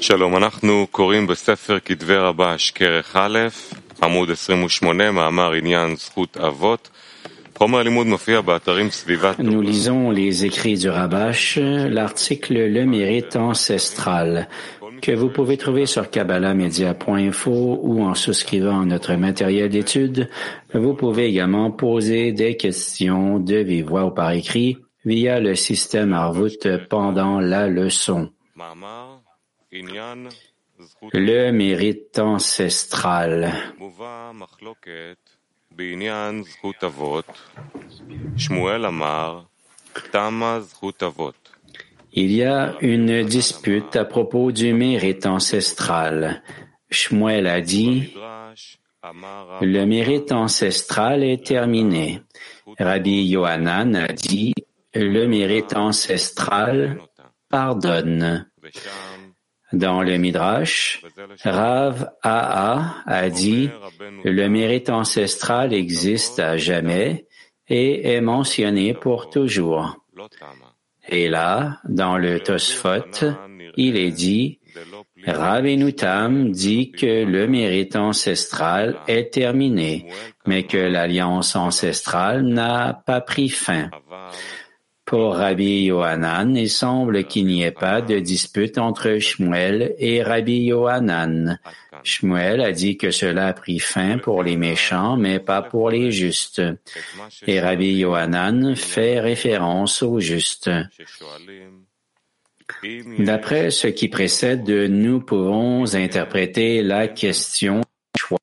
שלום, אנחנו קוראים בספר כתבי רבש, כרך א', עמוד 28, מאמר עניין זכות אבות. חומר הלימוד מופיע באתרים סביבת... Nous lisons les écrits du Rabash, l'article Le mérite ancestral, que vous pouvez trouver sur kabbalamedia.info ou en souscrivant à notre matériel d'étude. Vous pouvez également poser des questions de vive voix ou par écrit via le système Arvut pendant la leçon. le mérite ancestral. Il y a une dispute à propos du mérite ancestral. Shmuel a dit Le mérite ancestral est terminé. Rabbi Yohanan a dit Le mérite ancestral pardonne. Dans le Midrash, Rav Aa a dit le mérite ancestral existe à jamais et est mentionné pour toujours. Et là, dans le Tosfot, il est dit Rav Enutam dit que le mérite ancestral est terminé, mais que l'alliance ancestrale n'a pas pris fin. Pour Rabbi Yohanan, il semble qu'il n'y ait pas de dispute entre Shmuel et Rabbi Yohanan. Shmuel a dit que cela a pris fin pour les méchants, mais pas pour les justes. Et Rabbi Yohanan fait référence aux justes. D'après ce qui précède, nous pouvons interpréter la question choix.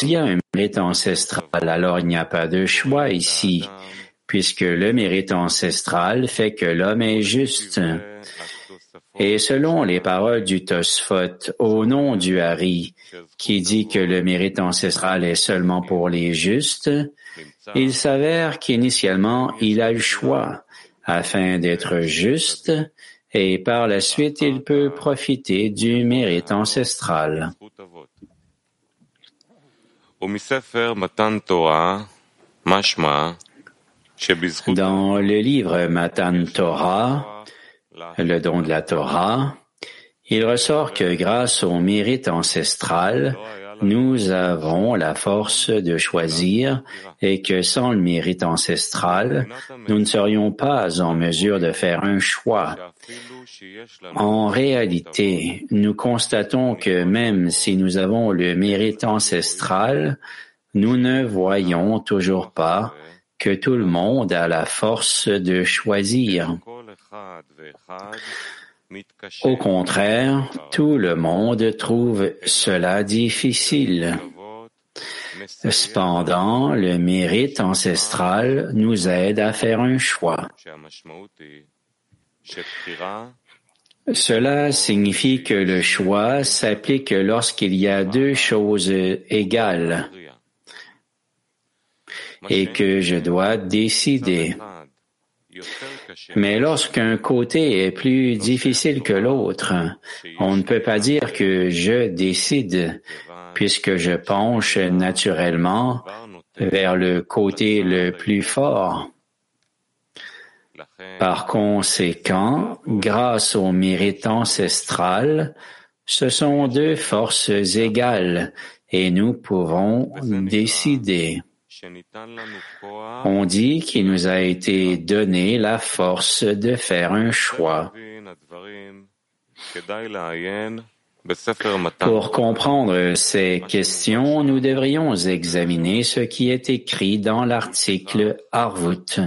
S'il y a un mérite ancestral, alors il n'y a pas de choix ici puisque le mérite ancestral fait que l'homme est juste. Et selon les paroles du Tosfot, au nom du Hari, qui dit que le mérite ancestral est seulement pour les justes, il s'avère qu'initialement il a le choix afin d'être juste et par la suite il peut profiter du mérite ancestral. Dans le livre Matan Torah, le don de la Torah, il ressort que grâce au mérite ancestral, nous avons la force de choisir et que sans le mérite ancestral, nous ne serions pas en mesure de faire un choix. En réalité, nous constatons que même si nous avons le mérite ancestral, nous ne voyons toujours pas que tout le monde a la force de choisir. Au contraire, tout le monde trouve cela difficile. Cependant, le mérite ancestral nous aide à faire un choix. Cela signifie que le choix s'applique lorsqu'il y a deux choses égales, et que je dois décider. Mais lorsqu'un côté est plus difficile que l'autre, on ne peut pas dire que je décide, puisque je penche naturellement vers le côté le plus fort. Par conséquent, grâce au mérite ancestral, ce sont deux forces égales et nous pouvons décider. On dit qu'il nous a été donné la force de faire un choix. Pour comprendre ces questions, nous devrions examiner ce qui est écrit dans l'article Harvut.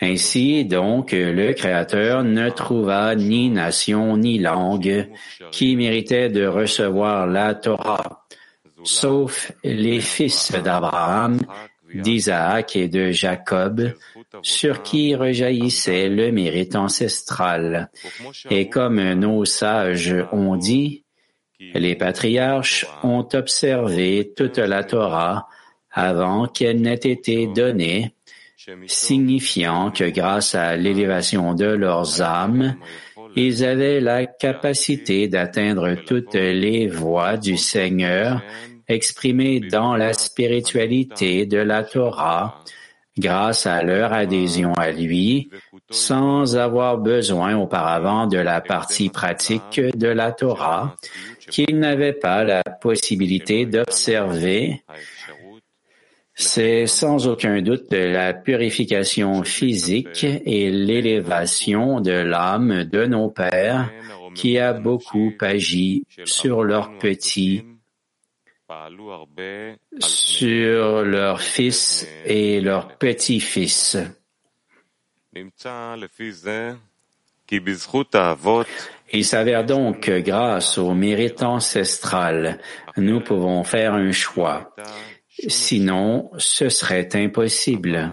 Ainsi donc, le Créateur ne trouva ni nation ni langue qui méritait de recevoir la Torah sauf les fils d'Abraham, d'Isaac et de Jacob, sur qui rejaillissait le mérite ancestral. Et comme nos sages ont dit, les patriarches ont observé toute la Torah avant qu'elle n'ait été donnée, signifiant que grâce à l'élévation de leurs âmes, ils avaient la capacité d'atteindre toutes les voies du Seigneur exprimées dans la spiritualité de la Torah grâce à leur adhésion à lui sans avoir besoin auparavant de la partie pratique de la Torah qu'il n'avait pas la possibilité d'observer. C'est sans aucun doute la purification physique et l'élévation de l'âme de nos pères qui a beaucoup agi sur leurs petits, sur leurs fils et leurs petits-fils. Il s'avère donc que grâce au mérite ancestral, nous pouvons faire un choix. Sinon, ce serait impossible.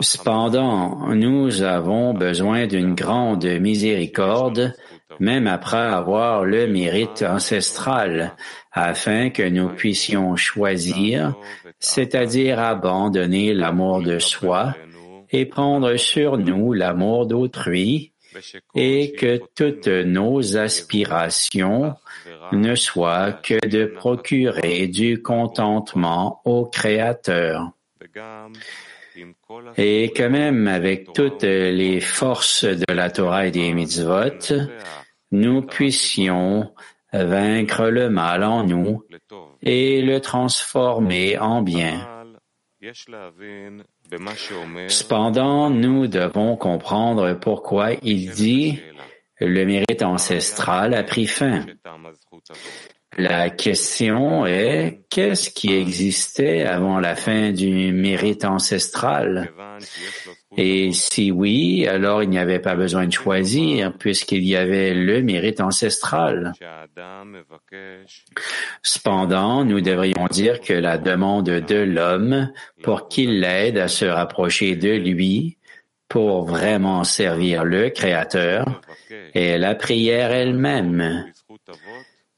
Cependant, nous avons besoin d'une grande miséricorde, même après avoir le mérite ancestral, afin que nous puissions choisir, c'est-à-dire abandonner l'amour de soi et prendre sur nous l'amour d'autrui, et que toutes nos aspirations ne soient que de procurer du contentement au Créateur. Et que même avec toutes les forces de la Torah et des mitzvot, nous puissions vaincre le mal en nous et le transformer en bien. Cependant, nous devons comprendre pourquoi il dit le mérite ancestral a pris fin. La question est, qu'est-ce qui existait avant la fin du mérite ancestral? Et si oui, alors il n'y avait pas besoin de choisir puisqu'il y avait le mérite ancestral. Cependant, nous devrions dire que la demande de l'homme pour qu'il l'aide à se rapprocher de lui, pour vraiment servir le Créateur, est la prière elle-même.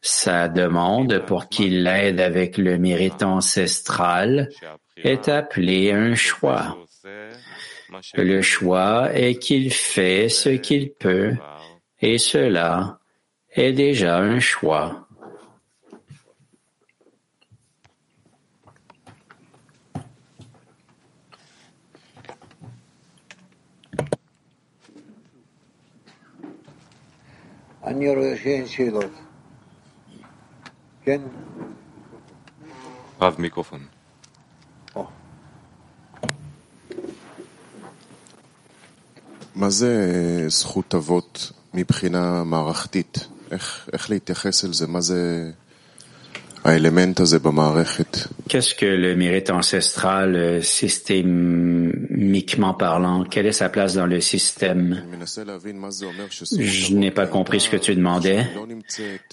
Sa demande pour qu'il l'aide avec le mérite ancestral est appelée un choix. Le choix est qu'il fait ce qu'il peut, et cela est déjà un choix. רב מיקרופון. מה זה זכות אבות מבחינה מערכתית? איך, איך להתייחס אל זה? מה זה? Qu'est-ce que le mérite ancestral, euh, systémiquement parlant? Quelle est sa place dans le système? Je n'ai pas compris ce que tu demandais.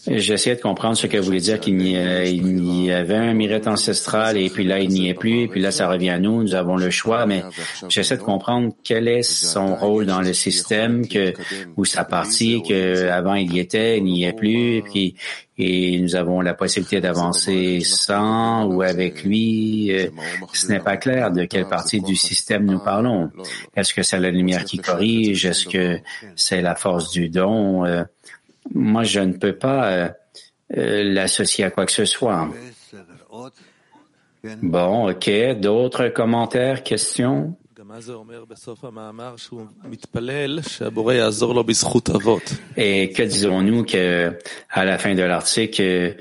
J'essayais de comprendre ce que voulait dire qu'il y, euh, avait un mérite ancestral et puis là, il n'y est plus et puis là, ça revient à nous. Nous avons le choix, mais j'essaie de comprendre quel est son rôle dans le système, que, où sa partie, que avant il y était, il n'y est plus et puis et nous avons la possibilité d'avancer sans ou avec lui. Euh, Ce n'est pas clair de quelle partie du système nous parlons. Est-ce que c'est la lumière qui corrige? Est-ce que c'est la force du don? Euh, moi, je ne peux pas euh, l'associer à quoi que ce soit. Bon, ok. D'autres commentaires, questions? Et que disons-nous que à la fin de l'article,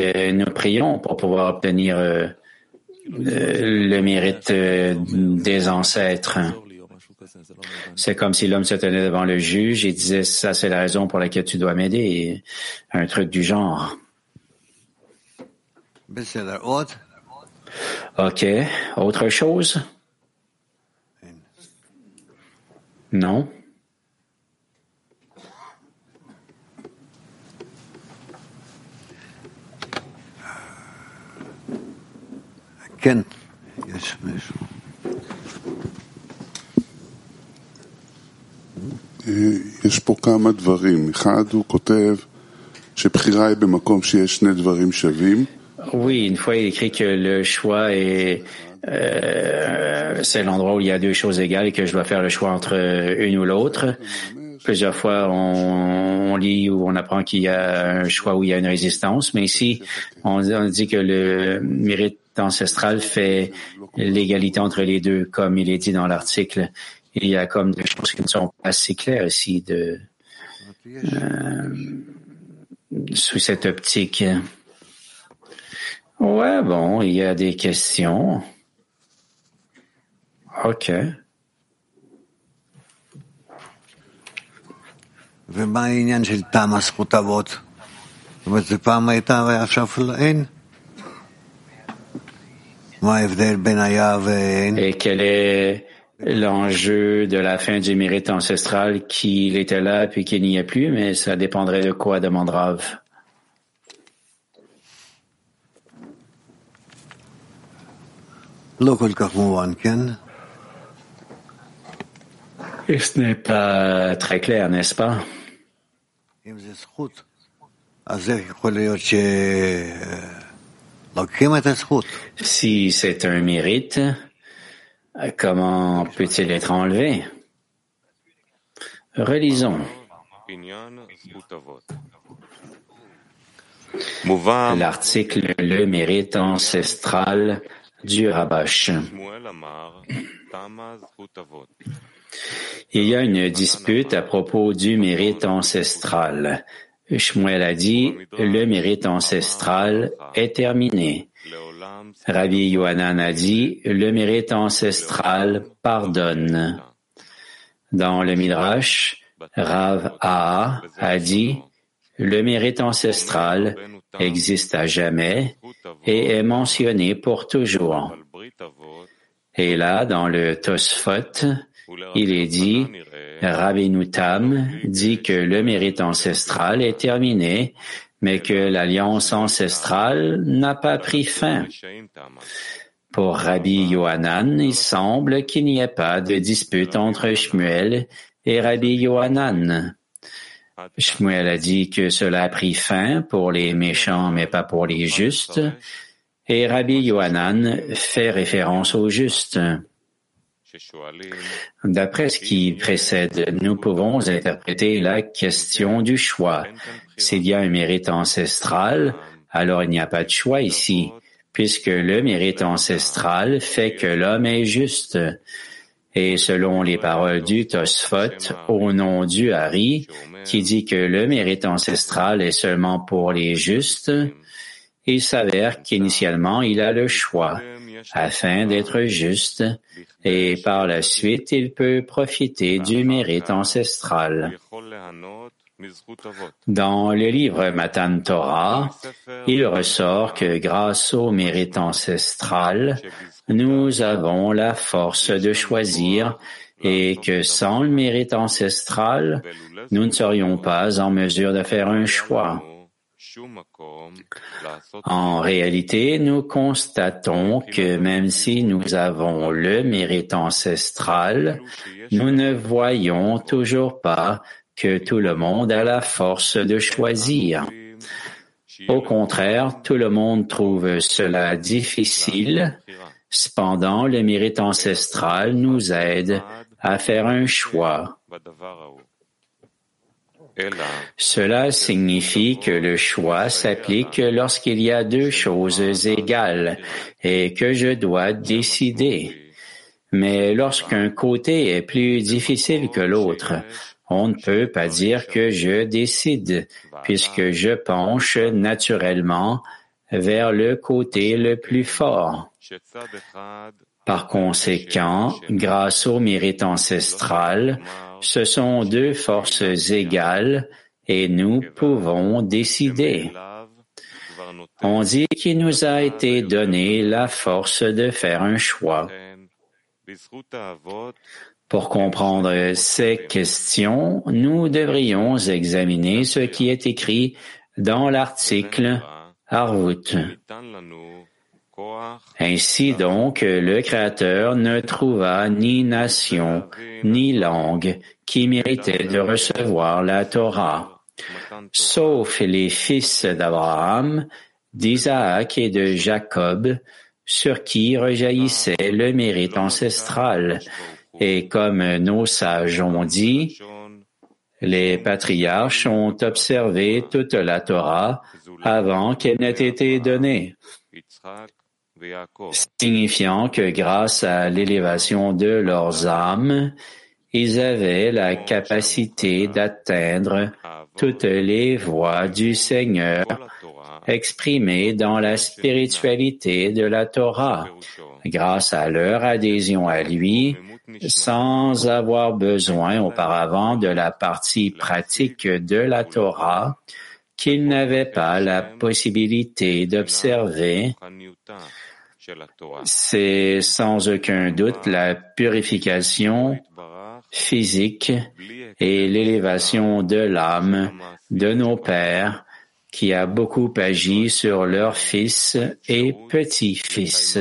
euh, nous prions pour pouvoir obtenir euh, euh, le mérite des ancêtres. C'est comme si l'homme se tenait devant le juge et disait ça c'est la raison pour laquelle tu dois m'aider, un truc du genre. Ok, autre chose? Non? כן, יש מישהו. יש פה כמה דברים. אחד, הוא כותב שבחירה היא במקום שיש שני דברים שווים. Oui, une fois il écrit que le choix est euh, c'est l'endroit où il y a deux choses égales et que je dois faire le choix entre une ou l'autre. Plusieurs fois, on, on lit ou on apprend qu'il y a un choix où il y a une résistance, mais ici, on, on dit que le mérite ancestral fait l'égalité entre les deux, comme il est dit dans l'article. Il y a comme des choses qui ne sont pas si claires ici de, euh, sous cette optique. Ouais, bon, il y a des questions. Ok. Et quel est l'enjeu de la fin du mérite ancestral qu'il était là puis qu'il n'y est plus, mais ça dépendrait de quoi, demande Rav? Local et ce n'est pas très clair, n'est-ce pas? Si c'est un mérite, comment peut-il être enlevé? Relisons. L'article Le mérite ancestral du Rabash. Il y a une dispute à propos du mérite ancestral. Shmuel a dit, le mérite ancestral est terminé. Rabbi Yohanan a dit, le mérite ancestral pardonne. Dans le Midrash, Rav Aa a dit, le mérite ancestral existe à jamais et est mentionné pour toujours. Et là, dans le Tosfot, il est dit, Rabinutam dit que le mérite ancestral est terminé, mais que l'alliance ancestrale n'a pas pris fin. Pour Rabbi Yohanan, il semble qu'il n'y ait pas de dispute entre Shmuel et Rabbi Yohanan. Shmuel a dit que cela a pris fin pour les méchants mais pas pour les justes, et Rabbi Yohanan fait référence aux justes. D'après ce qui précède, nous pouvons interpréter la question du choix. S'il y a un mérite ancestral, alors il n'y a pas de choix ici, puisque le mérite ancestral fait que l'homme est juste. Et selon les paroles du Tosphot, au nom du Hari, qui dit que le mérite ancestral est seulement pour les justes, il s'avère qu'initialement il a le choix afin d'être juste, et par la suite il peut profiter du mérite ancestral. Dans le livre Matan Torah, il ressort que grâce au mérite ancestral, nous avons la force de choisir et que sans le mérite ancestral, nous ne serions pas en mesure de faire un choix. En réalité, nous constatons que même si nous avons le mérite ancestral, nous ne voyons toujours pas que tout le monde a la force de choisir. Au contraire, tout le monde trouve cela difficile. Cependant, le mérite ancestral nous aide à faire un choix. Cela signifie que le choix s'applique lorsqu'il y a deux choses égales et que je dois décider. Mais lorsqu'un côté est plus difficile que l'autre, on ne peut pas dire que je décide, puisque je penche naturellement vers le côté le plus fort. Par conséquent, grâce au mérite ancestral, ce sont deux forces égales et nous pouvons décider. On dit qu'il nous a été donné la force de faire un choix. Pour comprendre ces questions, nous devrions examiner ce qui est écrit dans l'article Harvut. Ainsi donc, le Créateur ne trouva ni nation, ni langue qui méritait de recevoir la Torah, sauf les fils d'Abraham, d'Isaac et de Jacob, sur qui rejaillissait le mérite ancestral. Et comme nos sages ont dit, les patriarches ont observé toute la Torah avant qu'elle n'ait été donnée signifiant que grâce à l'élévation de leurs âmes, ils avaient la capacité d'atteindre toutes les voies du Seigneur exprimées dans la spiritualité de la Torah, grâce à leur adhésion à lui, sans avoir besoin auparavant de la partie pratique de la Torah qu'ils n'avaient pas la possibilité d'observer c'est sans aucun doute la purification physique et l'élévation de l'âme de nos pères qui a beaucoup agi sur leurs fils et petits-fils.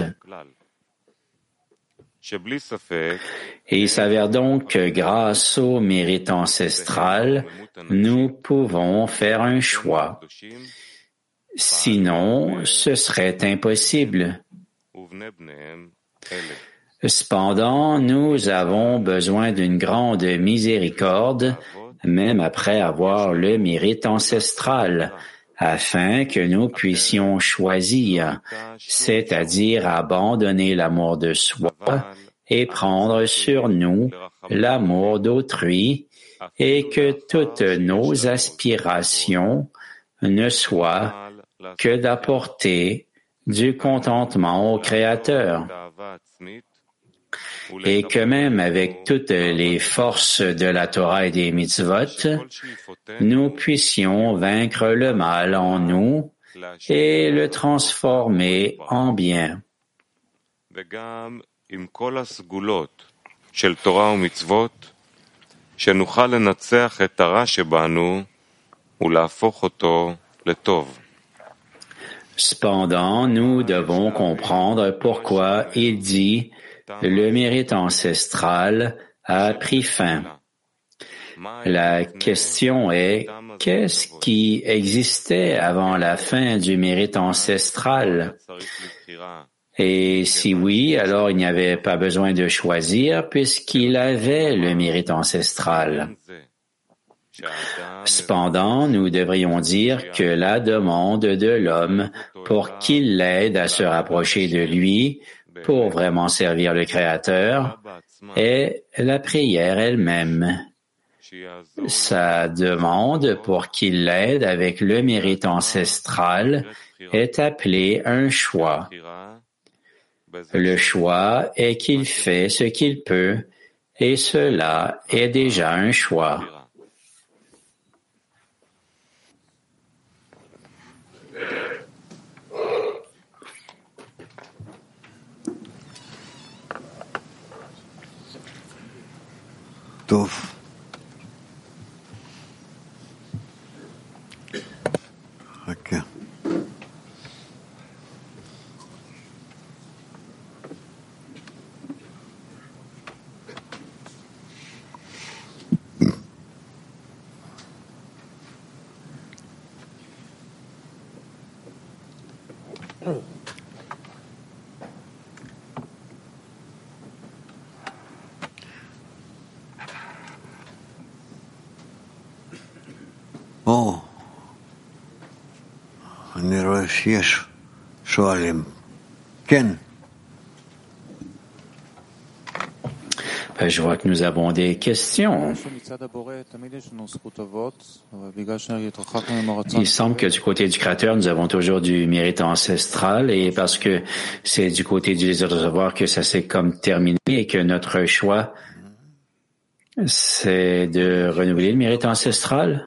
Et il s'avère donc que grâce au mérite ancestral, nous pouvons faire un choix. Sinon, ce serait impossible. Cependant, nous avons besoin d'une grande miséricorde, même après avoir le mérite ancestral, afin que nous puissions choisir, c'est-à-dire abandonner l'amour de soi et prendre sur nous l'amour d'autrui et que toutes nos aspirations ne soient que d'apporter du contentement au Créateur et que même avec toutes les forces de la Torah et des mitzvot, nous puissions vaincre le mal en nous et le transformer en bien. Cependant, nous devons comprendre pourquoi il dit le mérite ancestral a pris fin. La question est, qu'est-ce qui existait avant la fin du mérite ancestral? Et si oui, alors il n'y avait pas besoin de choisir puisqu'il avait le mérite ancestral. Cependant, nous devrions dire que la demande de l'homme pour qu'il l'aide à se rapprocher de lui, pour vraiment servir le Créateur, est la prière elle-même. Sa demande pour qu'il l'aide avec le mérite ancestral est appelée un choix. Le choix est qu'il fait ce qu'il peut et cela est déjà un choix. טוב. חכה. אני רואה שיש שואלים. כן. Ben, je vois que nous avons des questions. Il semble que du côté du Créateur, nous avons toujours du mérite ancestral et parce que c'est du côté du désir de savoir que ça s'est comme terminé et que notre choix, c'est de renouveler le mérite ancestral.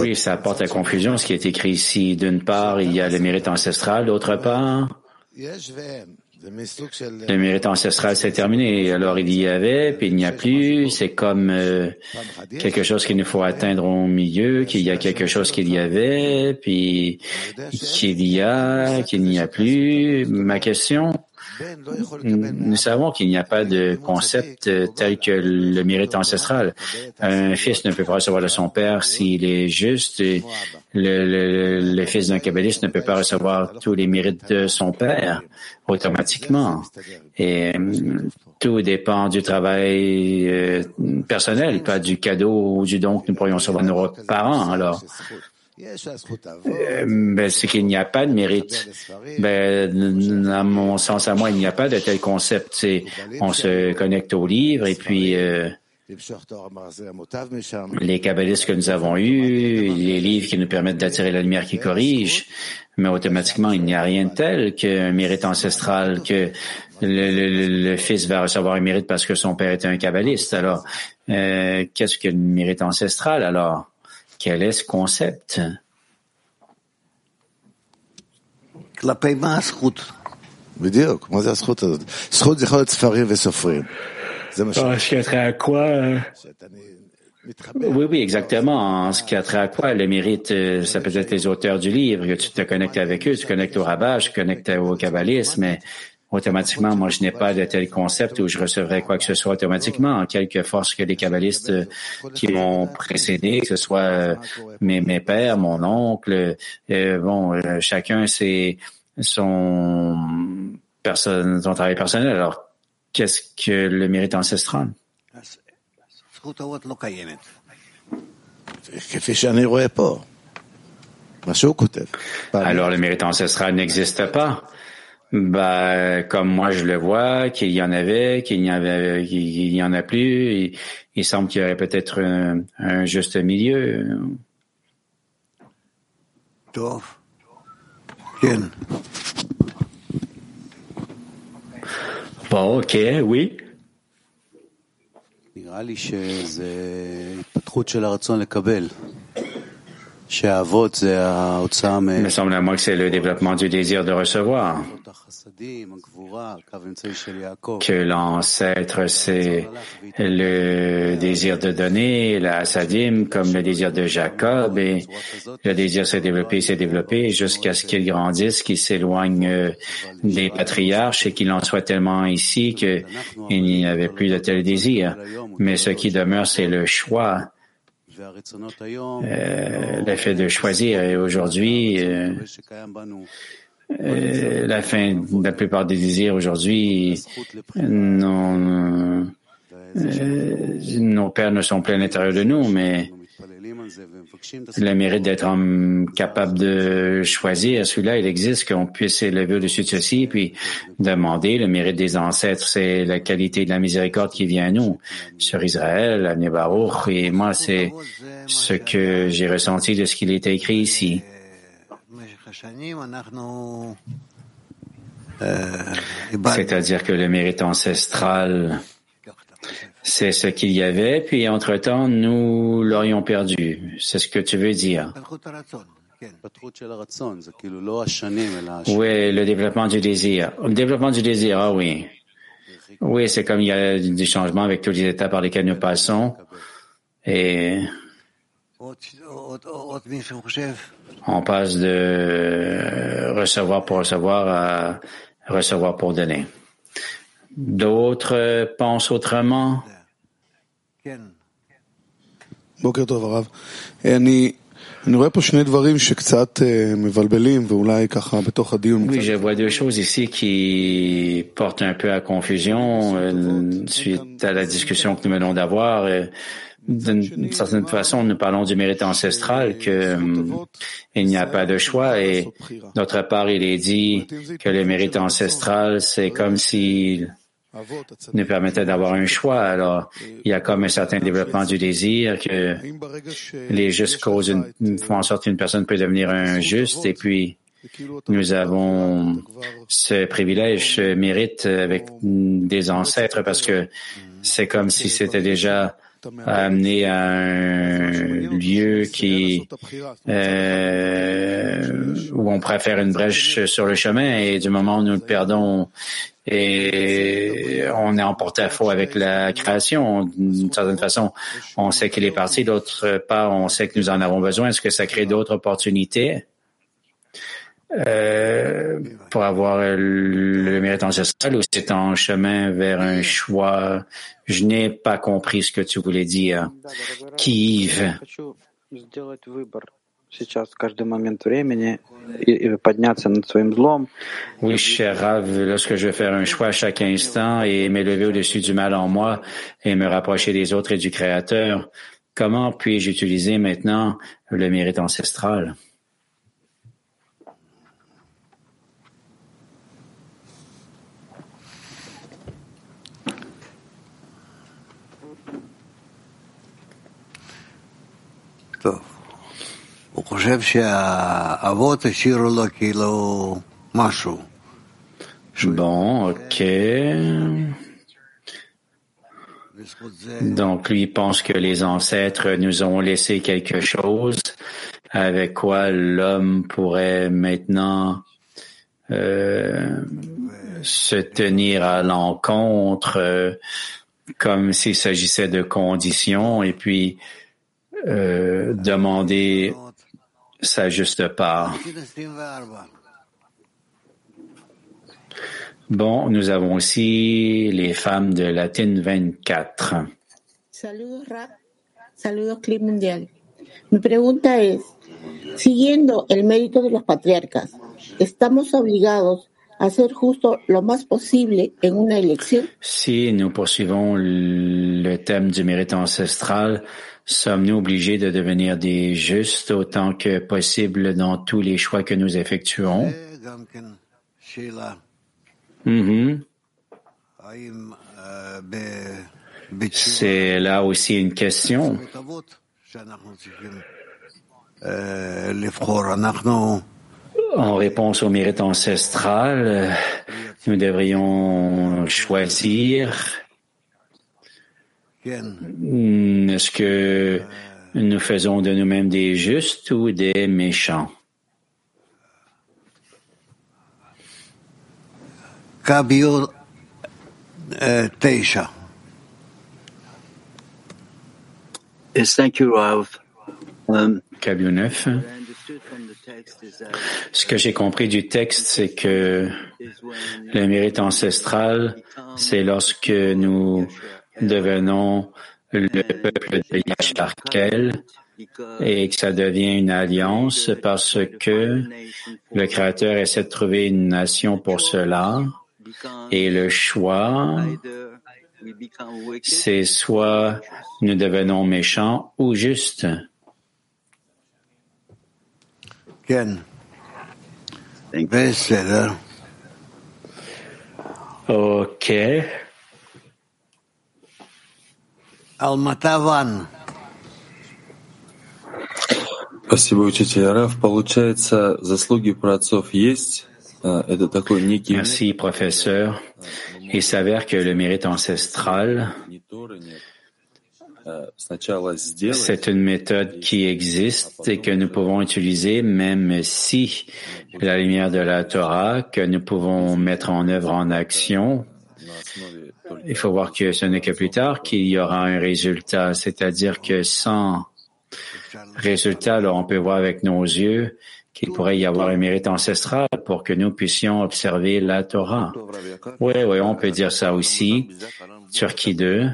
Oui, ça apporte la confusion, ce qui est écrit ici. D'une part, il y a le mérite ancestral, d'autre part, le mérite ancestral s'est terminé. Alors il y avait, puis il n'y a plus. C'est comme euh, quelque chose qu'il nous faut atteindre au milieu, qu'il y a quelque chose qu'il y avait, puis qu'il y a, qu'il n'y a plus. Ma question, nous savons qu'il n'y a pas de concept tel que le mérite ancestral. Un fils ne peut pas recevoir de son père s'il est juste. Le, le, fils d'un kabbaliste ne peut pas recevoir tous les mérites de son père automatiquement. Et tout dépend du travail euh, personnel, pas du cadeau ou du don que nous pourrions recevoir de nos parents. Alors, euh, ben, c'est qu'il n'y a pas de mérite. Ben, à mon sens, à moi, il n'y a pas de tel concept. C'est, on se connecte au livre et puis euh, les kabbalistes que nous avons eus, les livres qui nous permettent d'attirer la lumière qui corrige, mais automatiquement, il n'y a rien de tel qu'un mérite ancestral, que le, fils va recevoir un mérite parce que son père était un kabbaliste. Alors, euh, qu'est-ce que le mérite ancestral alors? Quel est ce concept? Ah, ce qui a trait à quoi. Hein? Oui, oui, exactement. Ce qui a trait à quoi le mérite, euh, ça peut être les auteurs du livre, que tu te connectes avec eux, tu te connectes au rabat, tu te connectes au kabbalisme, mais automatiquement, moi, je n'ai pas de tel concept où je recevrai quoi que ce soit automatiquement, en quelque force que les kabbalistes euh, qui m'ont précédé, que ce soit euh, mes, mes pères, mon oncle, euh, bon, chacun c'est son personne, son travail personnel. Alors, qu'est-ce que le mérite ancestral? Alors, le mérite ancestral n'existe pas. Ben, comme moi je le vois, qu'il y en avait, qu'il y en avait, qu'il y en a plus. Il, semble qu'il y aurait peut-être un, juste milieu. Bon, ok, oui. Il me semble à moi que c'est le développement du désir de recevoir. Que l'ancêtre, c'est le désir de donner, la sadim, comme le désir de Jacob, et le désir s'est développé, s'est développé jusqu'à ce qu'il grandisse, qu'il s'éloigne euh, des patriarches et qu'il en soit tellement ici qu'il n'y avait plus de tel désir. Mais ce qui demeure, c'est le choix euh, le de choisir. Et aujourd'hui, euh, euh, la fin de la plupart des désirs aujourd'hui, nos, nos pères ne sont plus à l'intérieur de nous, mais le mérite d'être capable de choisir, celui-là, il existe, qu'on puisse s'élever au-dessus de ceci, puis demander le mérite des ancêtres, c'est la qualité de la miséricorde qui vient à nous, sur Israël, à Nebaruch, et moi, c'est ce que j'ai ressenti de ce qu'il était écrit ici. C'est-à-dire que le mérite ancestral c'est ce qu'il y avait, puis entre-temps, nous l'aurions perdu. C'est ce que tu veux dire. Oui, le développement du désir. Le développement du désir, ah oui. Oui, c'est comme il y a des changements avec tous les états par lesquels nous passons. Et on passe de recevoir pour recevoir à recevoir pour donner. D'autres pensent autrement? Oui, je vois deux choses ici qui portent un peu à confusion euh, suite à la discussion que nous venons d'avoir. D'une certaine façon, nous parlons du mérite ancestral, que euh, il n'y a pas de choix, et d'autre part, il est dit que le mérite ancestral, c'est comme si nous permettait d'avoir un choix. Alors, il y a comme un certain développement du désir que les justes causes font en sorte qu'une personne peut devenir un juste et puis nous avons ce privilège, ce mérite avec des ancêtres parce que c'est comme si c'était déjà amené à un lieu qui euh, où on préfère une brèche sur le chemin et du moment où nous le perdons, Et on est en porte-à-faux avec la création. D'une certaine façon, on sait qu'il est parti. D'autre part, on sait que nous en avons besoin. Est-ce que ça crée d'autres opportunités? Euh, pour avoir le mérite ancestral ou c'est un chemin vers un choix? Je n'ai pas compris ce que tu voulais dire. Qui Yves oui, cher Rav, lorsque je veux faire un choix à chaque instant et m'élever au-dessus du mal en moi et me rapprocher des autres et du Créateur, comment puis-je utiliser maintenant le mérite ancestral? Bon, ok. Donc, lui pense que les ancêtres nous ont laissé quelque chose. Avec quoi l'homme pourrait maintenant euh, se tenir à l'encontre euh, comme s'il s'agissait de conditions. Et puis euh, demander sa juste part. Bon, nous avons aussi les femmes de Latine 24. Saludos, Rap. Saludos, Clip Mundial. Mi pregunta es, siguiendo el mérito de los patriarcas, ¿estamos obligados hacer justo lo más posible en una elección? Si nous poursuivons le thème du mérite ancestral, Sommes-nous obligés de devenir des justes autant que possible dans tous les choix que nous effectuons? Mm-hmm. C'est là aussi une question. En réponse au mérite ancestral, nous devrions choisir Hmm, est-ce que nous faisons de nous-mêmes des justes ou des méchants? Kabio Teisha. Yes, thank you, Rav. Um, 9. Ce que j'ai compris du texte, c'est que le mérite ancestral, c'est lorsque nous devenons le peuple de Yacharkel et que ça devient une alliance parce que le Créateur essaie de trouver une nation pour cela et le choix, c'est soit nous devenons méchants ou justes. Ok. Almatavан. Спасибо, учитель Раф. Получается, заслуги праотцов есть. Это такой некий... Merci, professeur. Il s'avère que le mérite ancestral, c'est une méthode qui existe et que nous pouvons utiliser même si la lumière de la Torah que nous pouvons mettre en œuvre en action il faut voir que ce n'est que plus tard qu'il y aura un résultat, c'est-à-dire que sans résultat, alors on peut voir avec nos yeux qu'il pourrait y avoir un mérite ancestral pour que nous puissions observer la Torah. Oui, oui, on peut dire ça aussi. Turquie 2.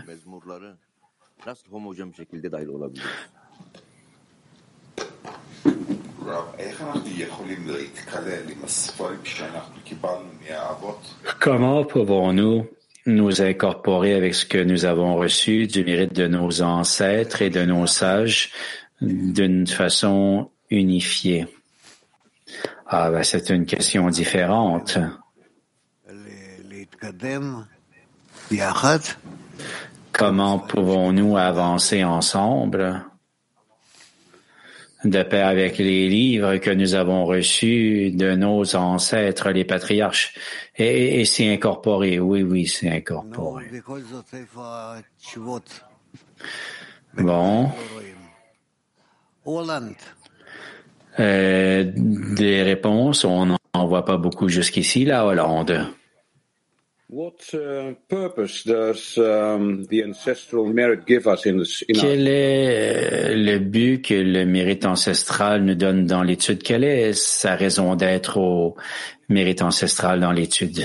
Comment pouvons-nous nous incorporer avec ce que nous avons reçu du mérite de nos ancêtres et de nos sages d'une façon unifiée? Ah, ben, c'est une question différente. Comment pouvons-nous avancer ensemble? de paix avec les livres que nous avons reçus de nos ancêtres, les patriarches, et, et s'y incorporer. Oui, oui, c'est incorporé. Bon. Euh, des réponses, on n'en voit pas beaucoup jusqu'ici, la Hollande. Quel est euh, le but que le mérite ancestral nous donne dans l'étude? Quelle est sa raison d'être au mérite ancestral dans l'étude?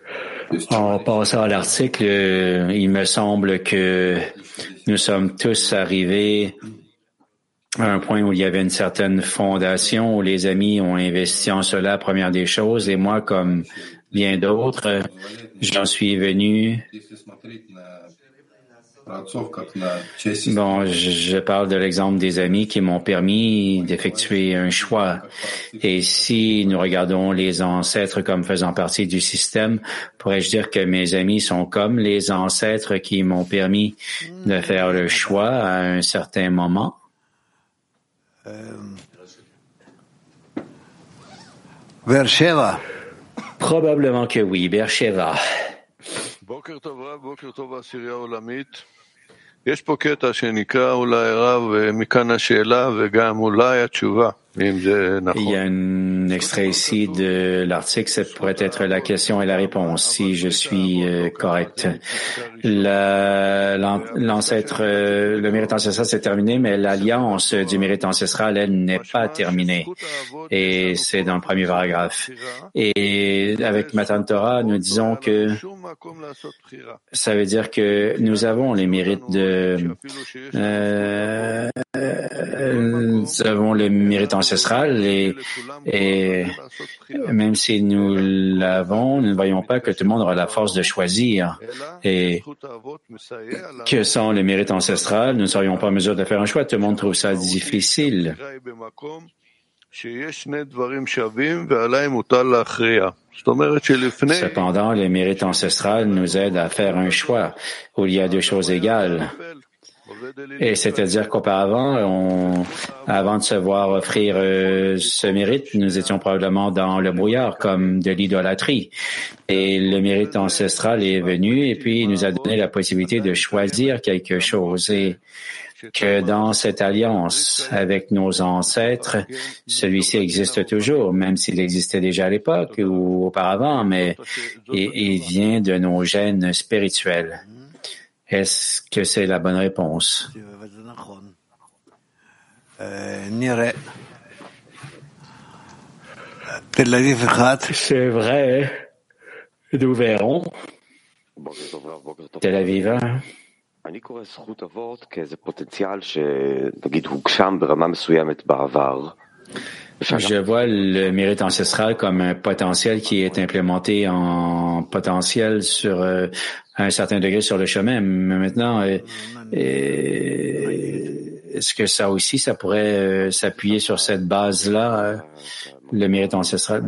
En passant à l'article, il me semble que nous sommes tous arrivés à un point où il y avait une certaine fondation, où les amis ont investi en cela, première des choses, et moi, comme bien d'autres, j'en suis venu Bon, je parle de l'exemple des amis qui m'ont permis d'effectuer un choix. Et si nous regardons les ancêtres comme faisant partie du système, pourrais-je dire que mes amis sont comme les ancêtres qui m'ont permis de faire le choix à un certain moment? Bersheva. Probablement que oui, Bersheva. יש פה קטע שנקרא אולי הרב, ומכאן השאלה וגם אולי התשובה. Il y a un extrait ici de l'article, ça pourrait être la question et la réponse, si je suis correct. L'ancêtre, le mérite ancestral c'est terminé, mais l'alliance du mérite ancestral, elle n'est pas terminée. Et c'est dans le premier paragraphe. Et avec Matan Torah, nous disons que ça veut dire que nous avons les mérites de, euh, nous avons le mérite ancestral et, et même si nous l'avons, nous ne voyons pas que tout le monde aura la force de choisir. Et que sans le mérite ancestral, nous ne serions pas en mesure de faire un choix. Tout le monde trouve ça difficile. Cependant, le mérite ancestral nous aide à faire un choix où il y a deux choses égales. Et c'est-à-dire qu'auparavant, on, avant de se voir offrir euh, ce mérite, nous étions probablement dans le brouillard comme de l'idolâtrie. Et le mérite ancestral est venu et puis il nous a donné la possibilité de choisir quelque chose. Et que dans cette alliance avec nos ancêtres, celui-ci existe toujours, même s'il existait déjà à l'époque ou auparavant, mais il, il vient de nos gènes spirituels. Est-ce que c'est la bonne réponse? C'est vrai. Nous verrons. Tel Aviv 1. אני קורא זכות אבות כאיזה פוטנציאל שנגיד הוגשם ברמה מסוימת בעבר. Je vois le mérite ancestral comme un potentiel qui est implémenté en potentiel sur euh, un certain degré sur le chemin. Mais maintenant, euh, est-ce que ça aussi, ça pourrait euh, s'appuyer sur cette base-là, le mérite ancestral?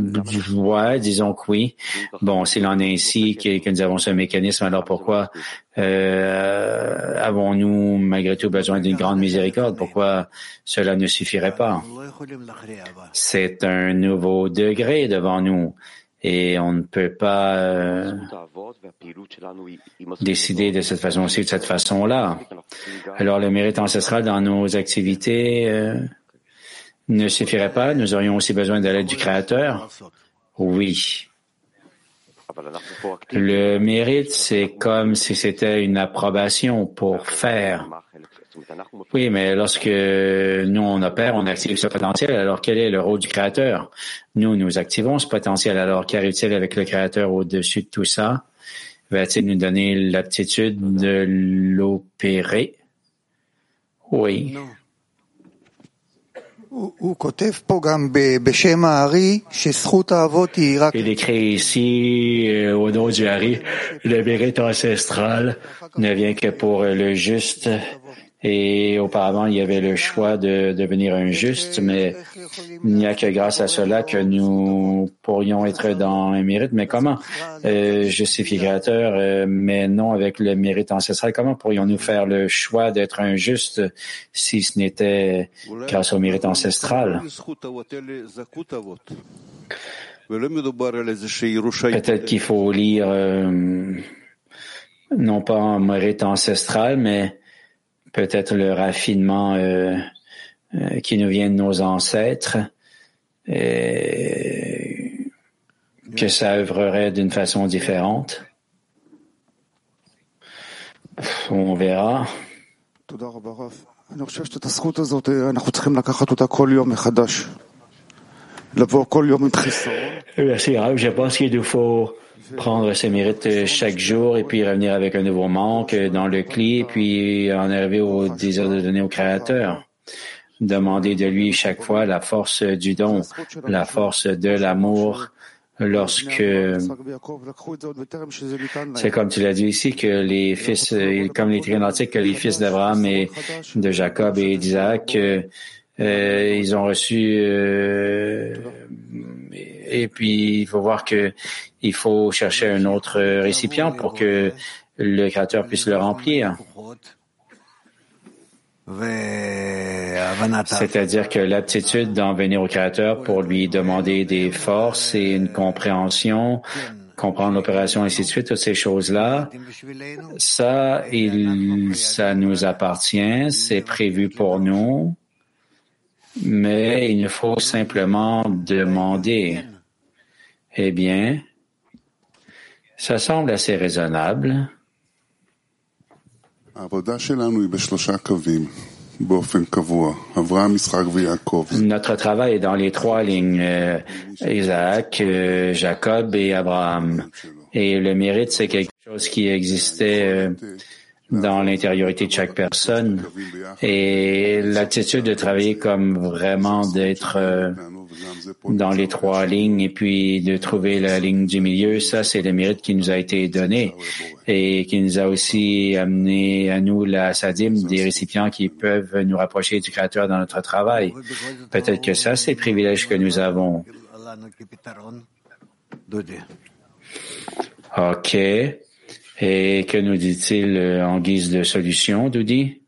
Ouais, disons que oui. Bon, s'il en est ainsi, que, nous avons ce mécanisme, alors pourquoi euh, avons-nous malgré tout besoin d'une grande miséricorde? Pourquoi cela ne suffirait pas? C'est un nouveau degré devant nous et on ne peut pas euh, décider de cette façon-ci, de cette façon-là. Alors le mérite ancestral dans nos activités euh, ne suffirait pas. Nous aurions aussi besoin de l'aide du Créateur. Oui. Le mérite, c'est comme si c'était une approbation pour faire. Oui, mais lorsque nous, on opère, on active ce potentiel, alors quel est le rôle du Créateur? Nous, nous activons ce potentiel, alors qu'arrive-t-il avec le Créateur au-dessus de tout ça? Va-t-il nous donner l'aptitude de l'opérer? Oui. Il écrit ici, euh, au nom du Hari, le mérite ancestral ne vient que pour le juste. Et auparavant, il y avait le choix de devenir un juste, mais il n'y a que grâce à cela que nous pourrions être dans un mérite. Mais comment? Euh, justificateur, euh, mais non avec le mérite ancestral, comment pourrions-nous faire le choix d'être un juste si ce n'était grâce au mérite ancestral? Peut-être qu'il faut lire euh, non pas un mérite ancestral, mais peut-être le raffinement euh, euh, qui nous vient de nos ancêtres, et que ça œuvrerait d'une façon différente. On verra. Merci, Rav. Je pense qu'il nous faut prendre ses mérites chaque jour et puis revenir avec un nouveau manque dans le cli puis en arriver au désir de donner au Créateur. Demander de lui chaque fois la force du don, la force de l'amour lorsque c'est comme tu l'as dit ici que les fils, comme les trinantiques, que les fils d'Abraham et de Jacob et d'Isaac, euh, ils ont reçu euh, et puis il faut voir que il faut chercher un autre récipient pour que le Créateur puisse le remplir. C'est-à-dire que l'aptitude d'en venir au Créateur pour lui demander des forces et une compréhension, comprendre l'opération, ainsi de suite, toutes ces choses-là, ça, il, ça nous appartient, c'est prévu pour nous, mais il faut simplement demander. Eh bien, ça semble assez raisonnable. Notre travail est dans les trois lignes, euh, Isaac, euh, Jacob et Abraham. Et le mérite, c'est quelque chose qui existait euh, dans l'intériorité de chaque personne. Et l'attitude de travailler comme vraiment d'être dans les trois lignes et puis de trouver la ligne du milieu, ça c'est le mérite qui nous a été donné et qui nous a aussi amené à nous la sadim des récipients qui peuvent nous rapprocher du Créateur dans notre travail. Peut-être que ça c'est le privilège que nous avons. OK. Et que nous dit-il en guise de solution, Doudi?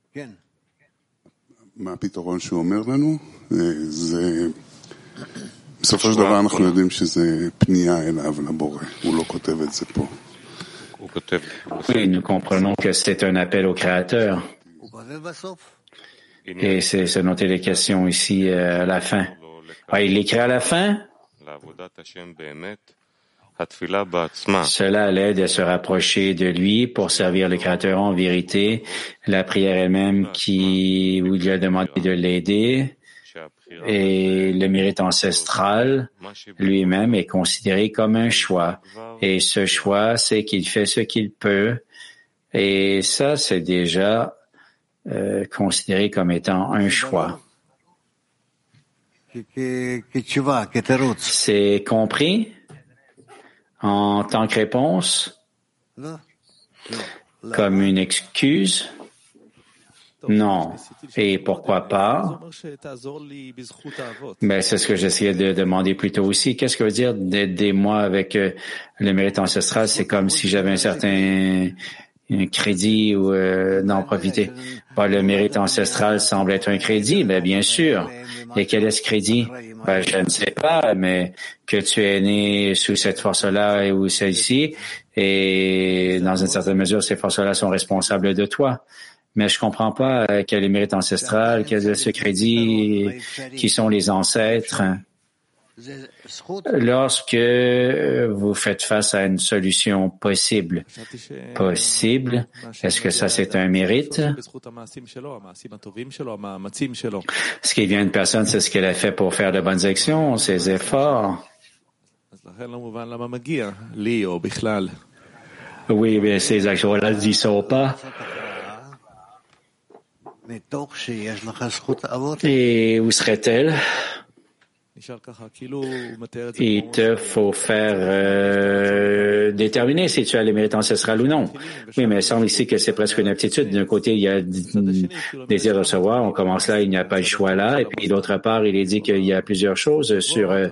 בסופו של דבר אנחנו יודעים שזה פנייה אליו, לבורא, הוא לא כותב את זה פה. Oui, nous comprenons que c'est un appel au Créateur. Et c'est ce dont il est question ici euh, à la fin. Ah, il l'écrit à la fin? Cela l'aide à se rapprocher de lui pour servir le Créateur en vérité. La prière elle-même qui où il lui a demandé de l'aider et le mérite ancestral lui-même est considéré comme un choix. Et ce choix, c'est qu'il fait ce qu'il peut. Et ça, c'est déjà euh, considéré comme étant un choix. C'est compris? En tant que réponse, comme une excuse. Non. Et pourquoi pas? Mais c'est ce que j'essayais de demander plus tôt aussi. Qu'est-ce que veut dire d'aider moi avec euh, le mérite ancestral? C'est comme si j'avais un certain crédit ou euh, d'en profiter. Pas le mérite ancestral semble être un crédit, mais bien sûr. Et quel est ce crédit? Ben, je ne sais pas, mais que tu es né sous cette force-là ou celle-ci, et dans une certaine mesure, ces forces-là sont responsables de toi mais je comprends pas euh, quel est le mérite ancestral, quel est ce crédit, qui sont les ancêtres. Lorsque euh, vous faites face à une solution possible, possible, est-ce que ça c'est un mérite? Ce qui vient de personne, c'est ce qu'elle a fait pour faire de bonnes actions, ses efforts. Oui, mais ces actions-là ne sont pas. Et où serait-elle? Il te faut faire euh, déterminer si tu as les mérites ancestrales ou non. Oui, mais il semble ici que c'est presque une aptitude. D'un côté, il y a désir de recevoir, on commence là, il n'y a pas le choix là. Et puis d'autre part, il est dit qu'il y a plusieurs choses sur euh,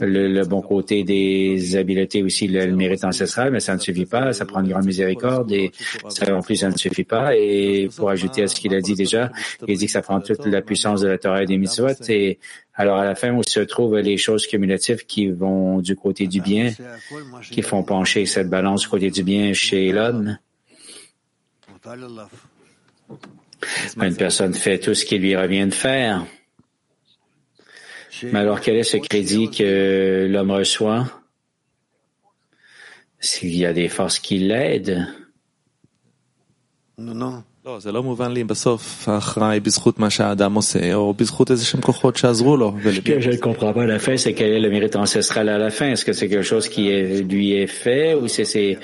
le, bon côté des habiletés aussi, le, mérite ancestral, mais ça ne suffit pas. Ça prend une grande miséricorde et ça non plus, ça ne suffit pas. Et pour ajouter à ce qu'il a dit déjà, il dit que ça prend toute la puissance de la Torah et des mitzvot et alors, à la fin, où se trouvent les choses cumulatives qui vont du côté du bien, qui font pencher cette balance du côté du bien chez l'homme. Une personne fait tout ce qui lui revient de faire. Mais alors, quel est ce crédit que l'homme reçoit? S'il y a des forces qui l'aident? Non, non. Ce que je ne comprends pas à la fin, c'est quel est le mérite ancestral à la fin. Est-ce que c'est quelque chose qui lui est fait ou c'est ses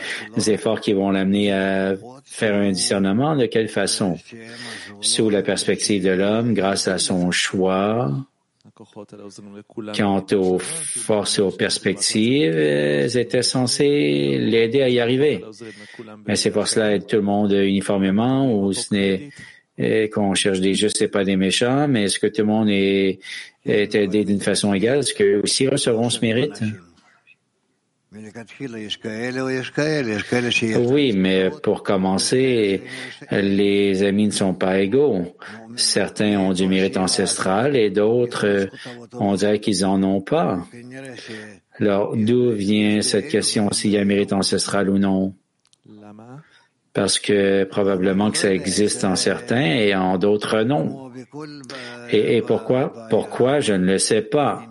efforts qui vont l'amener à faire un discernement? De quelle façon? Sous la perspective de l'homme, grâce à son choix, Quant aux forces et aux perspectives, elles étaient censées l'aider à y arriver. Mais ces forces-là aident tout le monde uniformément ou ce n'est eh, qu'on cherche des justes et pas des méchants, mais est-ce que tout le monde est, est aidé d'une façon égale? Est-ce qu'eux aussi recevront ce mérite? Oui, mais pour commencer, les amis ne sont pas égaux. Certains ont du mérite ancestral et d'autres, on dirait qu'ils en ont pas. Alors, d'où vient cette question s'il y a un mérite ancestral ou non? Parce que probablement que ça existe en certains et en d'autres non. Et pourquoi? Pourquoi? Je ne le sais pas?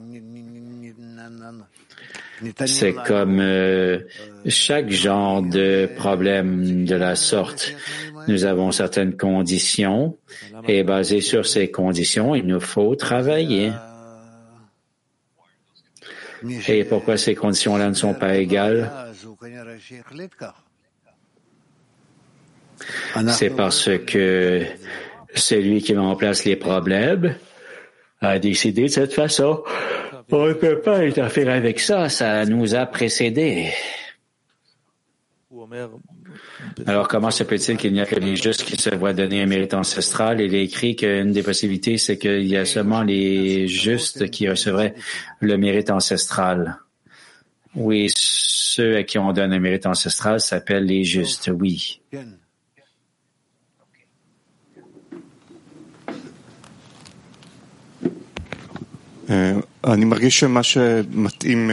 C'est comme euh, chaque genre de problème de la sorte. Nous avons certaines conditions et basé sur ces conditions, il nous faut travailler. Et pourquoi ces conditions-là ne sont pas égales? C'est parce que celui qui met en place les problèmes a décidé de cette façon. On ne peut pas interférer avec ça, ça nous a précédés. Alors comment se peut-il qu'il n'y a que les justes qui se voient donner un mérite ancestral? Il est écrit qu'une des possibilités, c'est qu'il y a seulement les justes qui recevraient le mérite ancestral? Oui, ceux à qui on donne un mérite ancestral s'appellent les justes, oui. אני מרגיש שמה שמתאים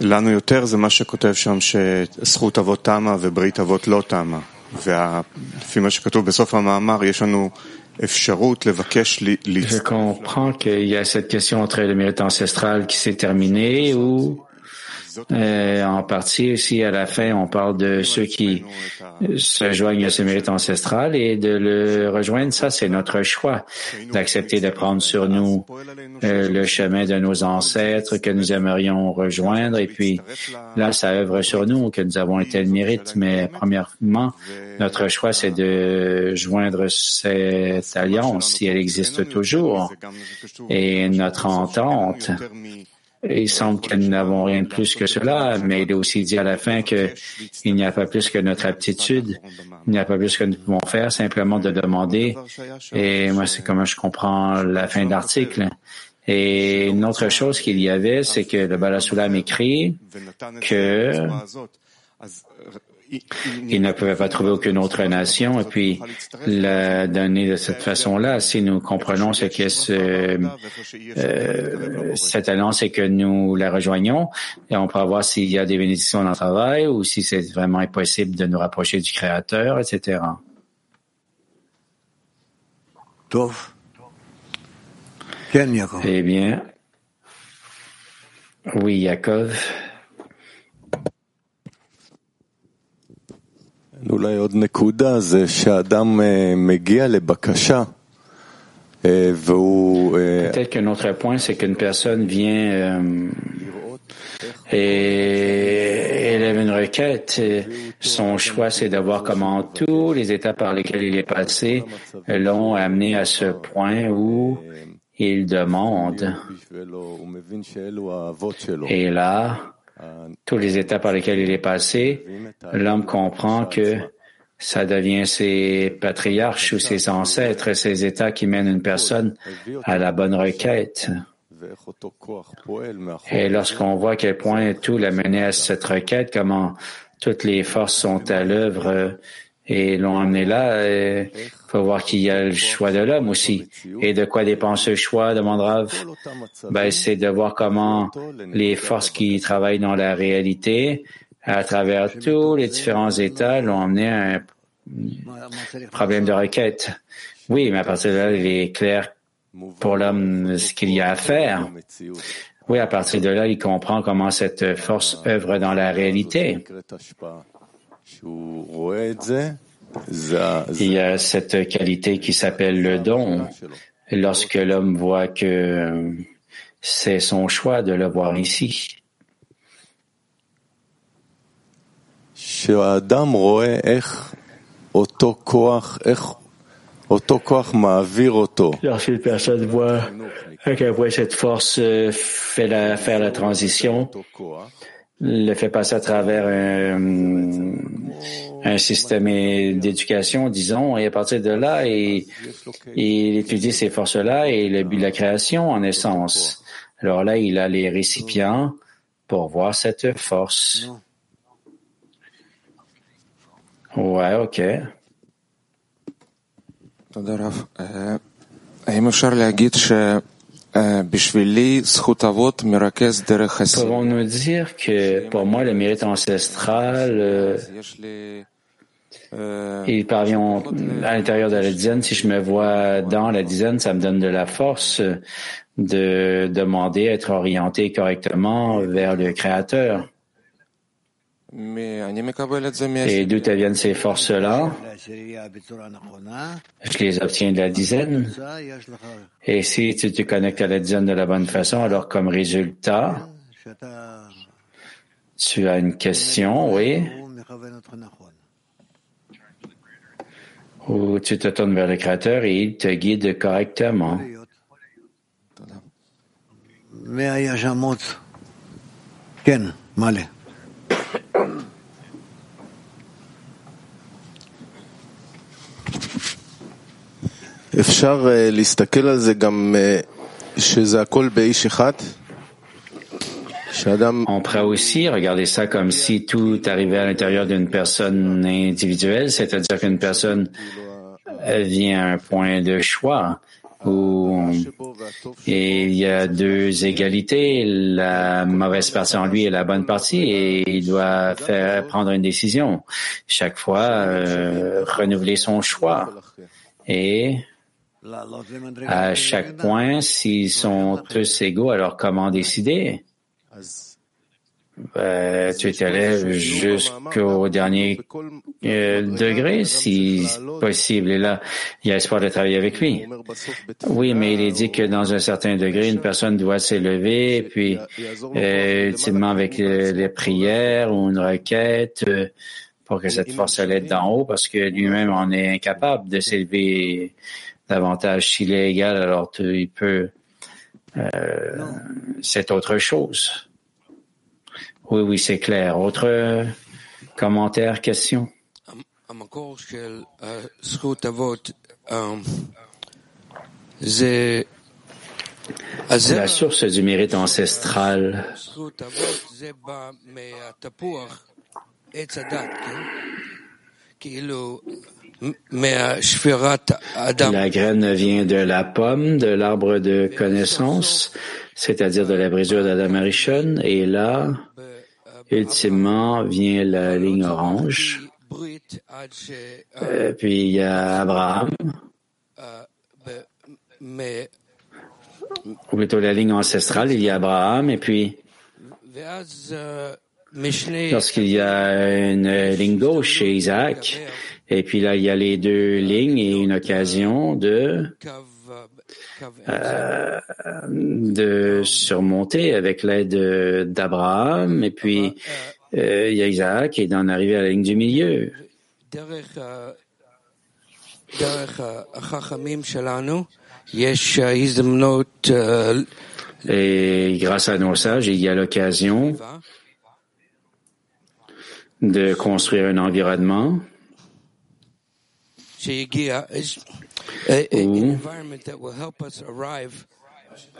לנו יותר זה מה שכותב שם שזכות אבות תמה וברית אבות לא תמה. ולפי מה שכתוב בסוף המאמר, יש לנו אפשרות לבקש... Je comprends qu'il y a cette question entre le mérite ancestral qui s'est terminé ou Euh, en partie aussi, à la fin, on parle de ceux qui se joignent à ce mérite ancestral et de le rejoindre. Ça, c'est notre choix d'accepter de prendre sur nous euh, le chemin de nos ancêtres que nous aimerions rejoindre. Et puis là, ça œuvre sur nous que nous avons un tel mérite. Mais premièrement, notre choix, c'est de joindre cette alliance si elle existe toujours. Et notre entente il semble que nous n'avons rien de plus que cela, mais il est aussi dit à la fin qu'il n'y a pas plus que notre aptitude, il n'y a pas plus que nous pouvons faire, simplement de demander. Et moi, c'est comme je comprends la fin de l'article. Et une autre chose qu'il y avait, c'est que le Balasoulam écrit que il ne pouvait pas trouver aucune autre nation et puis la donner de cette façon-là. Si nous comprenons ce qu'est ce, euh, cette alliance et que nous la rejoignons, et on pourra voir s'il y a des bénédictions dans le travail ou si c'est vraiment impossible de nous rapprocher du Créateur, etc. Eh bien, oui, Yaakov. Peut-être qu'un autre point, c'est qu'une personne vient euh, et elle élève une requête, son choix, c'est de voir comment tous les états par lesquels il est passé l'ont amené à ce point où il demande. Et là, tous les états par lesquels il est passé, l'homme comprend que ça devient ses patriarches ou ses ancêtres, ces états qui mènent une personne à la bonne requête. Et lorsqu'on voit à quel point tout l'a mené à cette requête, comment toutes les forces sont à l'œuvre et l'ont amené là, il faut voir qu'il y a le choix de l'homme aussi. Et de quoi dépend ce choix, demande Rav? Ben, c'est de voir comment les forces qui travaillent dans la réalité, à travers tous les différents états, l'ont amené à un problème de requête. Oui, mais à partir de là, il est clair pour l'homme ce qu'il y a à faire. Oui, à partir de là, il comprend comment cette force œuvre dans la réalité. Il y a cette qualité qui s'appelle le don. Lorsque l'homme voit que c'est son choix de le voir ici. Lorsqu'une personne voit à quel point cette force fait la, faire la transition, le fait passer à travers un, système d'éducation, disons, et à partir de là, il, il étudie ces forces-là et le but de la création en essence. Alors là, il a les récipients pour voir cette force. Ouais, ok. Pouvons-nous dire que pour moi, le mérite ancestral, il parvient à l'intérieur de la dizaine. Si je me vois dans la dizaine, ça me donne de la force de demander à être orienté correctement vers le Créateur. Et d'où viennent ces forces-là Je les obtiens de la dizaine. Et si tu te connectes à la dizaine de la bonne façon, alors comme résultat, tu as une question, oui, ou tu te tournes vers le Créateur et il te guide correctement. On pourrait aussi regarder ça comme si tout arrivait à l'intérieur d'une personne individuelle, c'est-à-dire qu'une personne vient à un point de choix où il y a deux égalités, la mauvaise partie en lui et la bonne partie, et il doit faire prendre une décision. Chaque fois, euh, renouveler son choix. Et à chaque point, s'ils sont tous égaux, alors comment décider? Ben, tu t'élèves jusqu'au dernier euh, degré, si possible. Et là, il y a espoir de travailler avec lui. Oui, mais il est dit que dans un certain degré, une personne doit s'élever, puis euh, ultimement avec les prières ou une requête euh, pour que cette force l'aide d'en haut, parce que lui-même en est incapable de s'élever davantage. S'il est égal, alors il peut. Euh, c'est autre chose. Oui, oui, c'est clair. Autre commentaire, question? La source du mérite ancestral. La graine vient de la pomme, de l'arbre de connaissance, c'est-à-dire de la brisure d'Adam Arishon, et là, ultimement, vient la ligne orange. Euh, puis il y a Abraham. Ou plutôt la ligne ancestrale, il y a Abraham, et puis lorsqu'il y a une ligne gauche chez Isaac, et puis là, il y a les deux lignes et une occasion de euh, de surmonter avec l'aide d'Abraham. Et puis, euh, il y a Isaac et d'en arriver à la ligne du milieu. Et grâce à nos sages, il y a l'occasion de construire un environnement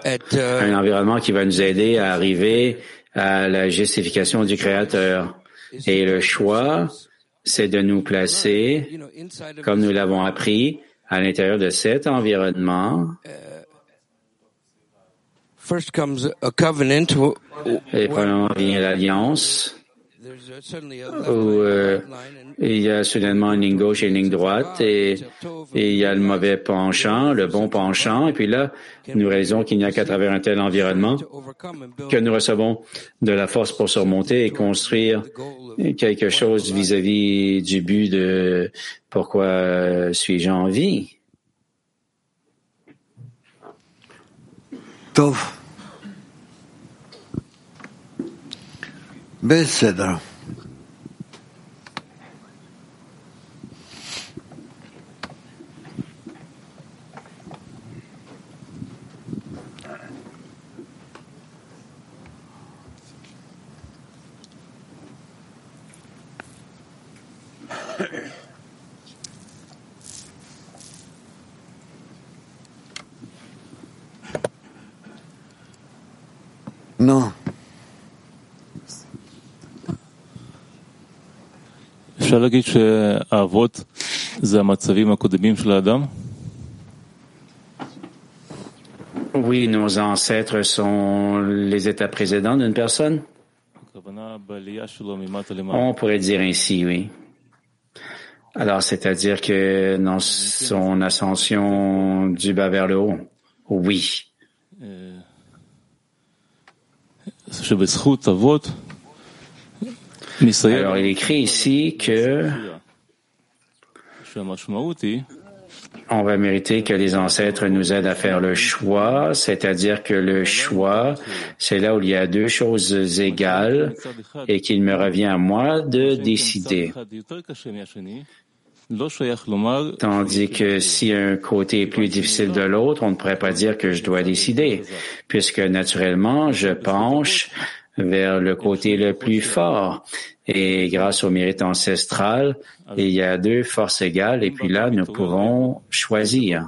un environnement qui va nous aider à arriver à la justification du Créateur. Et le choix, c'est de nous placer, comme nous l'avons appris, à l'intérieur de cet environnement. Et premièrement vient l'alliance, où euh, il y a soudainement une ligne gauche et une ligne droite, et, et, il y a le mauvais penchant, le bon penchant, et puis là, nous réalisons qu'il n'y a qu'à travers un tel environnement que nous recevons de la force pour surmonter et construire quelque chose vis-à-vis du but de pourquoi suis-je en vie? בסדר. אפשר להגיד שהאבות זה המצבים הקודמים של האדם? Oui, nos ancêtres sont les états précédents d'une personne. On pourrait dire ainsi, oui. Alors, c'est-à-dire que dans son ascension du bas vers le haut, oui. Alors, il écrit ici que on va mériter que les ancêtres nous aident à faire le choix, c'est-à-dire que le choix, c'est là où il y a deux choses égales et qu'il me revient à moi de décider. Tandis que si un côté est plus difficile de l'autre, on ne pourrait pas dire que je dois décider, puisque naturellement, je penche vers le côté le plus fort. Et grâce au mérite ancestral, il y a deux forces égales et puis là, nous pouvons choisir.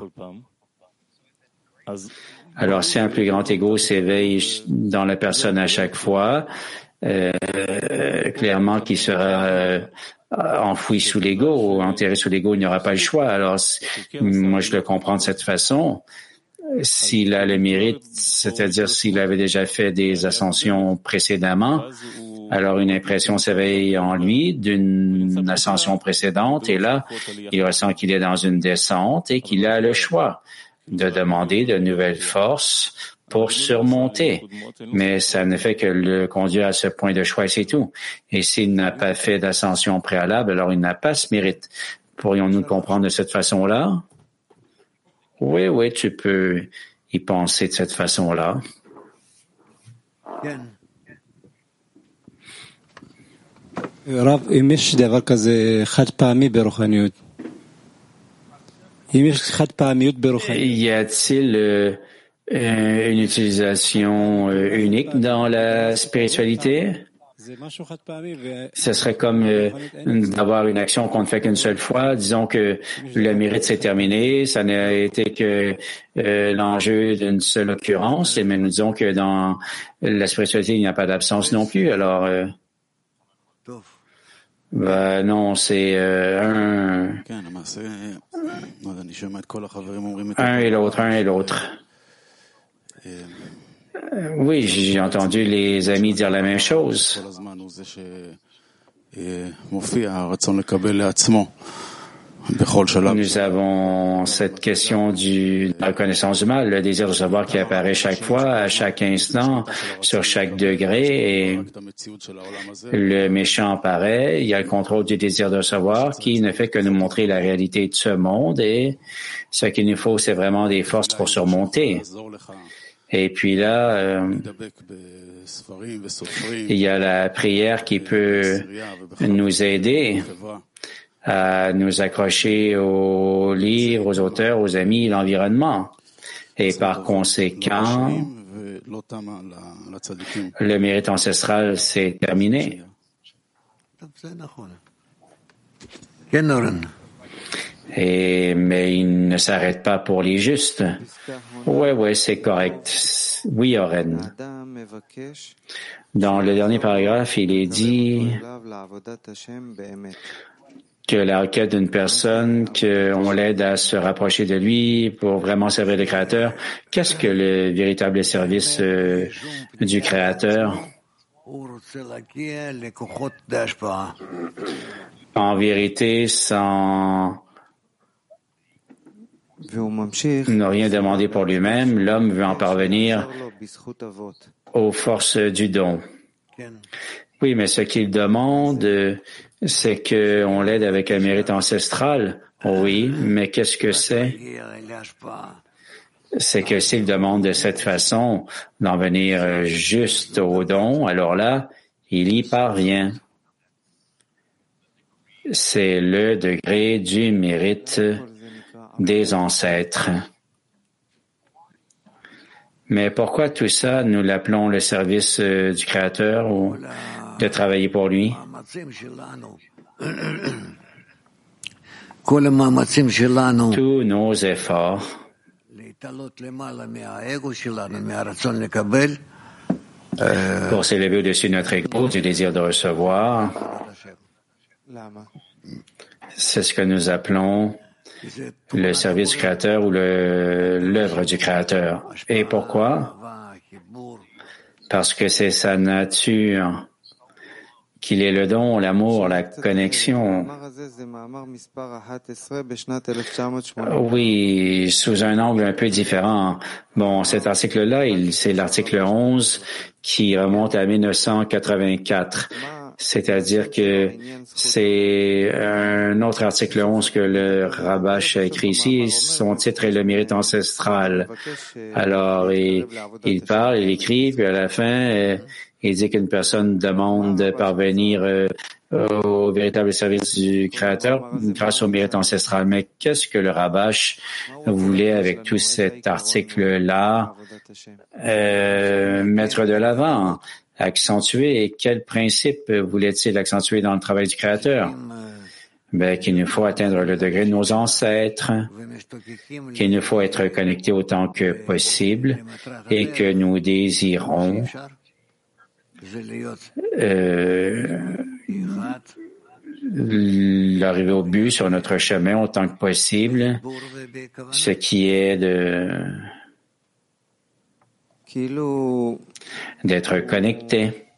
Alors, si un plus grand ego s'éveille dans la personne à chaque fois, euh, clairement qui sera euh, enfoui sous l'ego ou enterré sous l'ego, il n'y aura pas le choix. Alors, moi, je le comprends de cette façon s'il a le mérite, c'est-à-dire s'il avait déjà fait des ascensions précédemment, alors une impression s'éveille en lui d'une ascension précédente et là, il ressent qu'il est dans une descente et qu'il a le choix de demander de nouvelles forces pour surmonter. Mais ça ne fait que le conduire à ce point de choix, c'est tout. Et s'il n'a pas fait d'ascension préalable, alors il n'a pas ce mérite. Pourrions-nous comprendre de cette façon-là? Oui, oui, tu peux y penser de cette façon-là. Y a-t-il euh, une utilisation euh, unique dans la spiritualité? Ce serait comme euh, d'avoir une action qu'on ne fait qu'une seule fois. Disons que le mérite s'est terminé, ça n'a été que euh, l'enjeu d'une seule occurrence, mais nous disons que dans la spiritualité, il n'y a pas d'absence non plus. Alors, euh, ben non, c'est un, un et l'autre, un et l'autre. Oui, j'ai entendu les amis dire la même chose. Nous avons cette question du, de la reconnaissance du mal, le désir de savoir qui apparaît chaque fois, à chaque instant, sur chaque degré, et le méchant apparaît, il y a le contrôle du désir de savoir qui ne fait que nous montrer la réalité de ce monde, et ce qu'il nous faut, c'est vraiment des forces pour surmonter. Et puis là, euh, il y a la prière qui peut nous aider à nous accrocher aux livres, aux auteurs, aux amis, l'environnement. Et par conséquent, le mérite ancestral s'est terminé. Et, mais il ne s'arrête pas pour les justes. Ouais, ouais, c'est correct. Oui, Oren. Dans le dernier paragraphe, il est dit que la requête d'une personne, qu'on l'aide à se rapprocher de lui pour vraiment servir le Créateur. Qu'est-ce que le véritable service euh, du Créateur? En vérité, sans ne rien demander pour lui-même, l'homme veut en parvenir aux forces du don. Oui, mais ce qu'il demande, c'est qu'on l'aide avec un mérite ancestral. Oui, mais qu'est-ce que c'est? C'est que s'il demande de cette façon d'en venir juste au don, alors là, il y parvient. C'est le degré du mérite des ancêtres. Mais pourquoi tout ça, nous l'appelons le service euh, du Créateur ou de travailler pour lui? Tous nos efforts. Pour s'élever au-dessus de notre ego, du désir de recevoir, c'est ce que nous appelons le service du Créateur ou l'œuvre du Créateur. Et pourquoi? Parce que c'est sa nature qu'il est le don, l'amour, la connexion. Oui, sous un angle un peu différent. Bon, cet article-là, c'est l'article 11 qui remonte à 1984. C'est-à-dire que c'est un autre article 11 que le Rabash a écrit ici. Son titre est Le mérite ancestral. Alors, il, parle, il écrit, puis à la fin, euh, il dit qu'une personne demande de parvenir euh, au véritable service du Créateur grâce au mérite ancestral. Mais qu'est-ce que le Rabash voulait avec tout cet article-là euh, mettre de l'avant? Accentuer et quel principe voulait-il accentuer dans le travail du Créateur? Ben, qu'il nous faut atteindre le degré de nos ancêtres, qu'il nous faut être connectés autant que possible et que nous désirons euh, l'arriver au but sur notre chemin autant que possible, ce qui est de d'être connecté.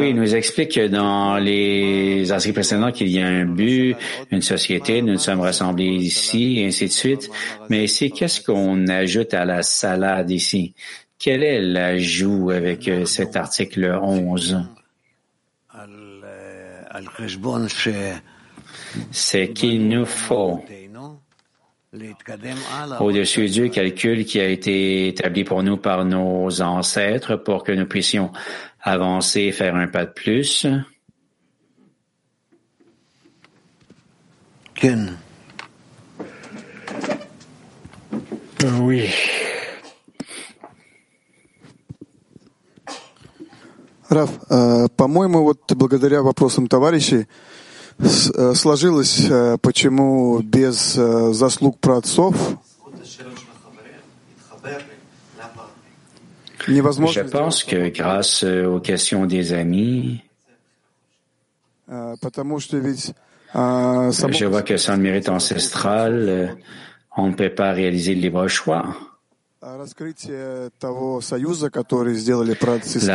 Oui, il nous explique dans les articles précédents qu'il y a un but, une société, nous nous sommes rassemblés ici, et ainsi de suite. Mais ici, qu'est-ce qu'on ajoute à la salade ici? Quel est l'ajout avec euh, cet article 11? C'est qu'il nous faut au-dessus du calcul qui a été établi pour nous par nos ancêtres pour que nous puissions avancer et faire un pas de plus. Ken. Oui. Раф, по-моему, вот благодаря вопросам товарищей сложилось, почему без заслуг праотцов Je pense que grâce aux questions des amis, je vois que sans le mérite ancestral, on ne peut pas réaliser le libre choix. La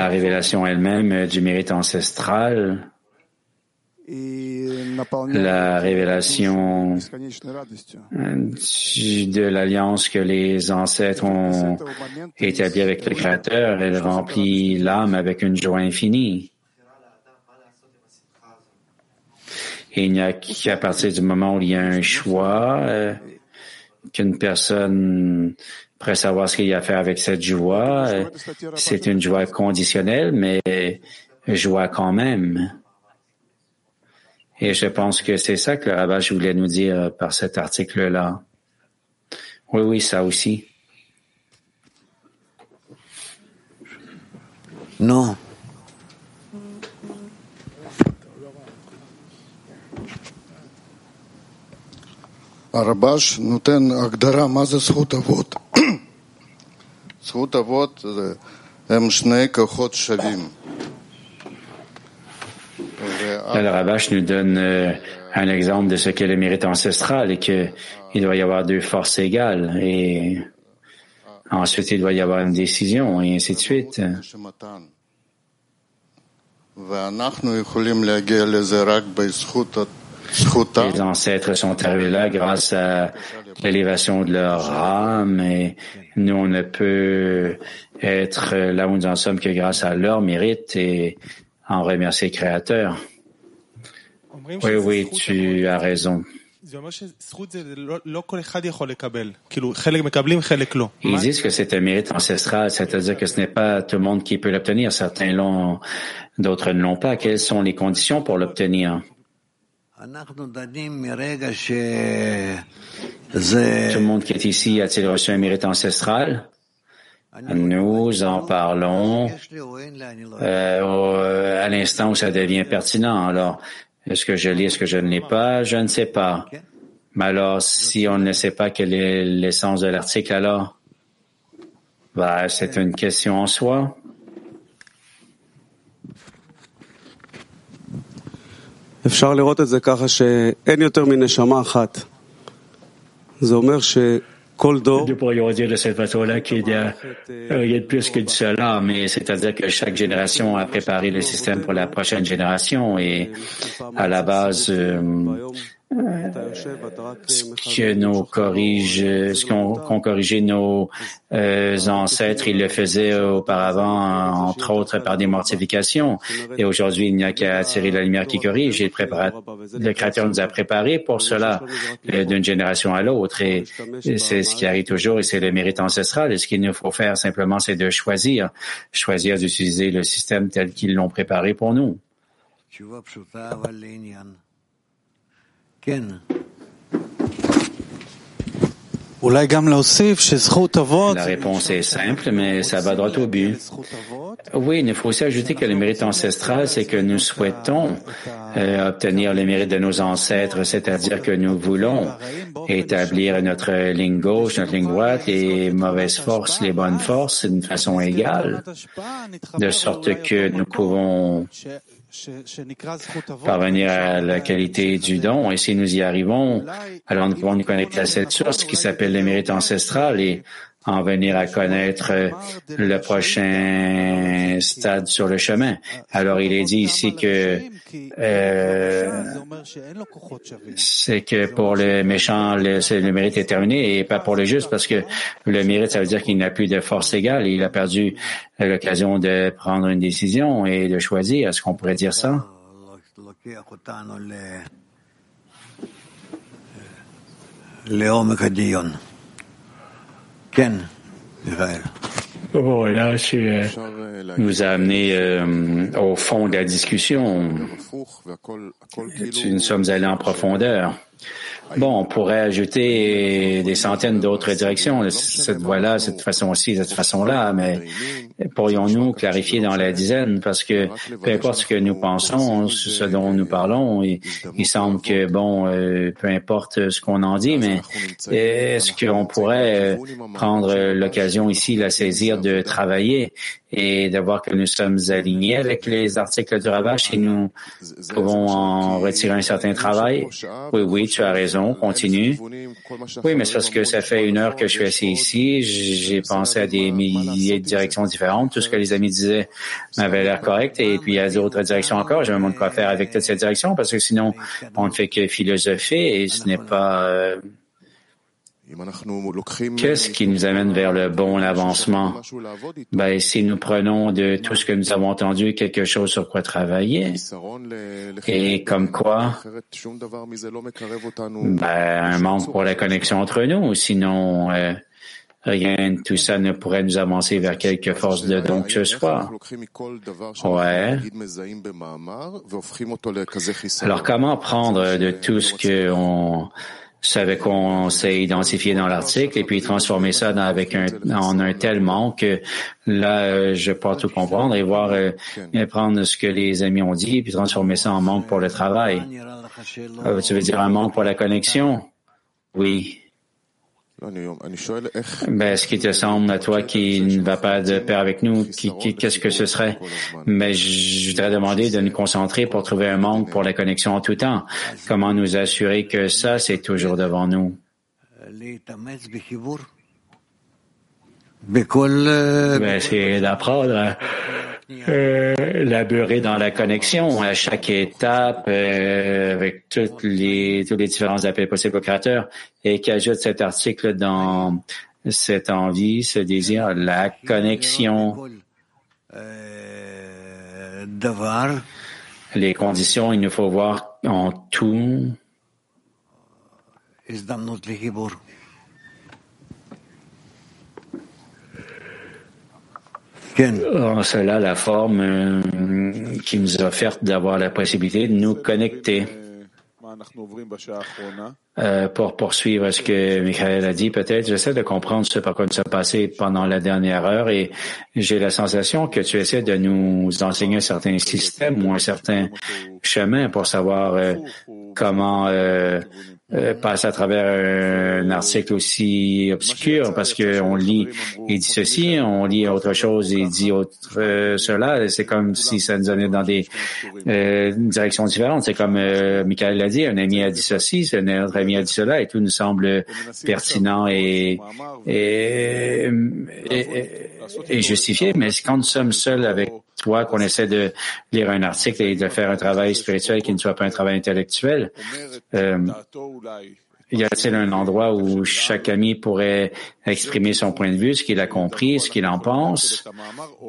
révélation elle-même du mérite ancestral la révélation de l'alliance que les ancêtres ont établie avec le Créateur, elle remplit l'âme avec une joie infinie. Et il n'y a qu'à partir du moment où il y a un choix, euh, qu'une personne pourrait savoir ce qu'il y a à faire avec cette joie. Euh, c'est une joie conditionnelle, mais joie quand même. Et je pense que c'est ça que le rabbin voulait nous dire par cet article-là. Oui, oui, ça aussi. Non. הרבש נותן הגדרה מה זה זכות אבות. זכות אבות הם שני כוחות שווים. Le Rabash nous donne euh, un exemple de ce qu'est le mérite ancestral et qu'il doit y avoir deux forces égales et ensuite il doit y avoir une décision et ainsi de suite. Les ancêtres sont arrivés là grâce à l'élévation de leur âme et nous on ne peut être là où nous en sommes que grâce à leur mérite et en remercier le Créateur. Oui, oui, tu as raison. Ils disent que c'est un mérite ancestral, c'est-à-dire que ce n'est pas tout le monde qui peut l'obtenir. Certains l'ont, d'autres ne l'ont pas. Quelles sont les conditions pour l'obtenir? Tout le monde qui est ici a-t-il reçu un mérite ancestral? Nous en parlons euh, à l'instant où ça devient pertinent. Alors, est-ce que je lis, est-ce que je ne l'ai pas? Je ne sais pas. Mais alors, si on ne sait pas quelle est l'essence de l'article, alors, bah, c'est une question en soi. אפשר לראות את זה ככה שאין יותר מנשמה אחת. זה אומר nous pourrions dire de cette façon-là qu'il y a rien de plus que cela, mais c'est-à-dire que chaque génération a préparé le système pour la prochaine génération et à la base, euh, ce que nous corrige, ce qu'ont corrigé nos euh, ancêtres, ils le faisaient auparavant, entre autres par des mortifications. Et aujourd'hui, il n'y a qu'à attirer la lumière qui corrige. Et le, le Créateur nous a préparés pour cela euh, d'une génération à l'autre. Et c'est ce qui arrive toujours et c'est le mérite ancestral. Et ce qu'il nous faut faire simplement, c'est de choisir, choisir d'utiliser le système tel qu'ils l'ont préparé pour nous. La réponse est simple, mais ça va droit au but. Oui, il faut aussi ajouter que le mérite ancestral, c'est que nous souhaitons euh, obtenir le mérite de nos ancêtres, c'est-à-dire que nous voulons établir notre ligne gauche, notre ligne droite, les mauvaises forces, les bonnes forces d'une façon égale, de sorte que nous pouvons parvenir à la qualité du don. Et si nous y arrivons, alors nous pouvons nous connecter à cette source qui s'appelle le mérite ancestral et en venir à connaître le prochain stade sur le chemin. Alors il est dit ici que euh, c'est que pour le méchant, le, le, mérite est terminé et pas pour le juste parce que le mérite, ça veut dire qu'il n'a plus de force égale. Il a perdu l'occasion de prendre une décision et de choisir. Est-ce qu'on pourrait dire ça? Voilà, tu euh, nous a amené euh, au fond de la discussion. Tu, nous sommes allés en profondeur. Bon, on pourrait ajouter des centaines d'autres directions, cette voie-là, cette façon-ci, cette façon-là, mais pourrions-nous clarifier dans la dizaine? Parce que peu importe ce que nous pensons, ce dont nous parlons, il, semble que, bon, euh, peu importe ce qu'on en dit, mais est-ce qu'on pourrait euh, prendre l'occasion ici, la saisir de travailler et de voir que nous sommes alignés avec les articles du Ravache et nous pouvons en retirer un certain travail? Oui, oui, tu as raison, continue. Oui, mais c'est parce que ça fait une heure que je suis assis ici. J'ai pensé à des milliers de directions différentes. Tout ce que les amis disaient m'avait l'air correct et puis il y a d'autres directions encore. Je me demande quoi faire avec toutes ces directions parce que sinon, on ne fait que philosopher et ce n'est pas... Euh, Qu'est-ce qui nous amène vers le bon avancement? Ben, si nous prenons de tout ce que nous avons entendu quelque chose sur quoi travailler, et comme quoi, ben, un manque pour la connexion entre nous, sinon, euh, rien de tout ça ne pourrait nous avancer vers quelque force de don que ce soit. Ouais. Alors, comment prendre de tout ce qu'on savait qu'on s'est identifié dans l'article et puis transformer ça avec un, en un tel manque que là, euh, je peux tout comprendre et voir, euh, prendre ce que les amis ont dit et puis transformer ça en manque pour le travail. Euh, tu veux dire un manque pour la connexion? Oui. Ben, ce qui te semble à toi qui ne va pas de pair avec nous, qu'est-ce que ce serait? Mais je voudrais demander de nous concentrer pour trouver un manque pour la connexion en tout temps. Comment nous assurer que ça, c'est toujours devant nous? Ben, c'est d'apprendre euh, laborer dans la connexion à chaque étape euh, avec toutes les tous les différents appels possibles au créateur et qui ajoute cet article dans cette envie, ce désir, la connexion. Les conditions, il nous faut voir en tout En cela, la forme euh, qui nous offerte d'avoir la possibilité de nous connecter. Euh, pour poursuivre ce que Michael a dit, peut-être, j'essaie de comprendre ce par quoi nous sommes passés pendant la dernière heure et j'ai la sensation que tu essaies de nous enseigner un certain système ou un certain chemin pour savoir euh, comment euh, passe à travers un article aussi obscur parce qu'on lit et dit ceci, on lit autre chose et dit autre euh, cela. C'est comme si ça nous donnait dans des euh, directions différentes. C'est comme euh, Michael l'a dit, un ami a dit ceci, un autre ami a dit cela et tout nous semble pertinent et, et, et justifié. Mais quand nous sommes seuls avec toi, qu'on essaie de lire un article et de faire un travail spirituel qui ne soit pas un travail intellectuel, euh, y a-t-il un endroit où chaque ami pourrait exprimer son point de vue, ce qu'il a compris, ce qu'il en pense?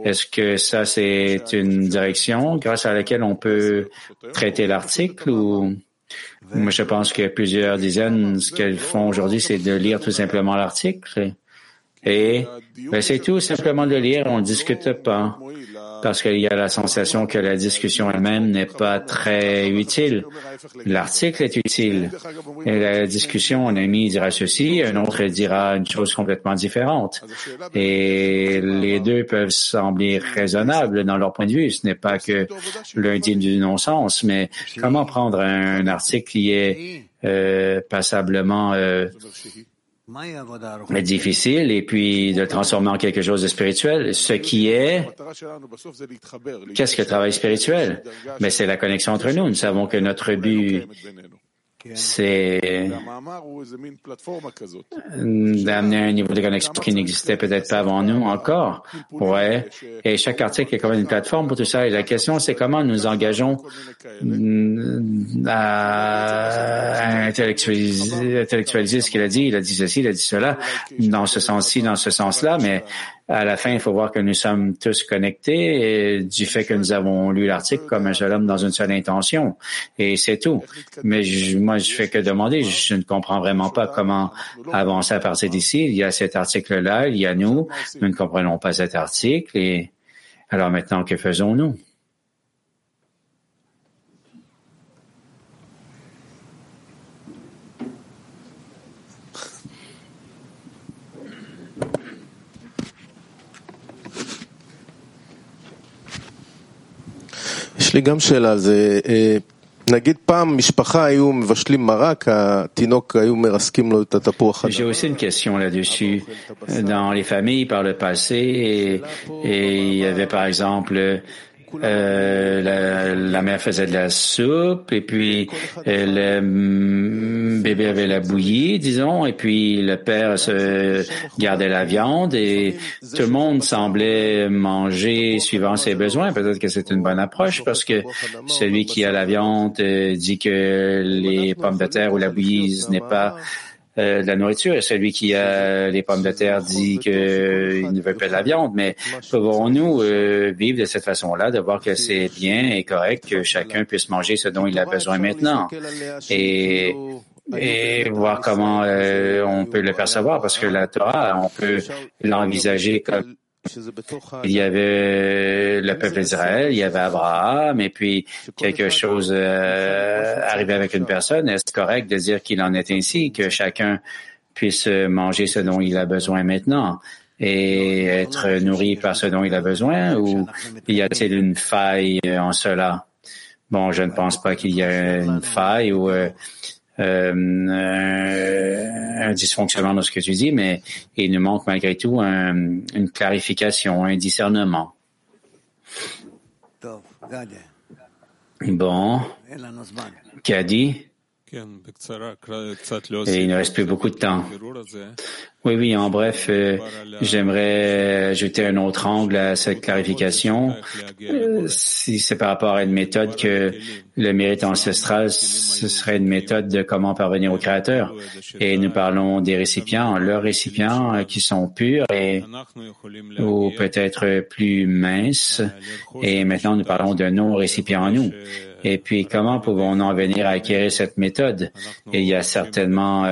Est-ce que ça, c'est une direction grâce à laquelle on peut traiter l'article ou moi, je pense que plusieurs dizaines, ce qu'elles font aujourd'hui, c'est de lire tout simplement l'article. Et ben, c'est tout simplement de lire, on ne discute pas parce qu'il y a la sensation que la discussion elle-même n'est pas très utile. L'article est utile. Et la discussion, un ami dira ceci, un autre dira une chose complètement différente. Et les deux peuvent sembler raisonnables dans leur point de vue. Ce n'est pas que l'un dit du non-sens, mais comment prendre un article qui est euh, passablement euh, difficile et puis de le transformer en quelque chose de spirituel. Ce qui est, qu'est-ce que le travail spirituel? Mais c'est la connexion entre nous. Nous savons que notre but c'est d'amener un niveau de connexion qui n'existait peut-être pas avant nous encore. Ouais. Et chaque article est comme une plateforme pour tout ça. Et la question, c'est comment nous engageons à intellectualiser, intellectualiser ce qu'il a dit. Il a dit ceci, il a dit cela, dans ce sens-ci, dans ce sens-là, mais à la fin, il faut voir que nous sommes tous connectés du fait que nous avons lu l'article comme un seul homme dans une seule intention. Et c'est tout. Mais moi, je fais que demander. Je ne comprends vraiment pas comment avancer à partir d'ici. Il y a cet article-là, il y a nous. Nous ne comprenons pas cet article. Et alors maintenant, que faisons-nous? יש לי גם שאלה על זה. נגיד פעם משפחה היו מבשלים מרק, התינוק היו מרסקים לו את התפוח J'ai aussi une question là-dessus. Dans les familles par le passé, et, et il y avait par exemple euh, la, la, mère faisait de la soupe et puis euh, le bébé avait la bouillie, disons, et puis le père se gardait la viande et tout le monde semblait manger suivant ses besoins. Peut-être que c'est une bonne approche parce que celui qui a la viande euh, dit que les pommes de terre ou la bouillie n'est pas euh, de la nourriture et celui qui a les pommes de terre dit qu'il ne veut pas de la viande. Mais pouvons-nous euh, vivre de cette façon-là, de voir que c'est bien et correct que chacun puisse manger ce dont il a besoin maintenant? Et, et voir comment euh, on peut le percevoir parce que la Torah, on peut l'envisager comme il y avait le peuple d'Israël, il y avait Abraham, et puis quelque chose euh, arrivait avec une personne. Est-ce correct de dire qu'il en est ainsi, que chacun puisse manger ce dont il a besoin maintenant et être nourri par ce dont il a besoin, ou y a-t-il une faille en cela? Bon, je ne pense pas qu'il y ait une faille ou euh, euh, un dysfonctionnement dans ce que tu dis, mais il nous manque malgré tout un, une clarification, un discernement. Bon, Kadi, et il ne reste plus beaucoup de temps. Oui, oui, en bref, euh, j'aimerais ajouter un autre angle à cette clarification. Euh, si c'est par rapport à une méthode que le mérite ancestral, ce serait une méthode de comment parvenir au Créateur. Et nous parlons des récipients, leurs récipients euh, qui sont purs et ou peut-être plus minces. Et maintenant, nous parlons de nos récipients en nous. Et puis, comment pouvons-nous en venir à acquérir cette méthode? il y a certainement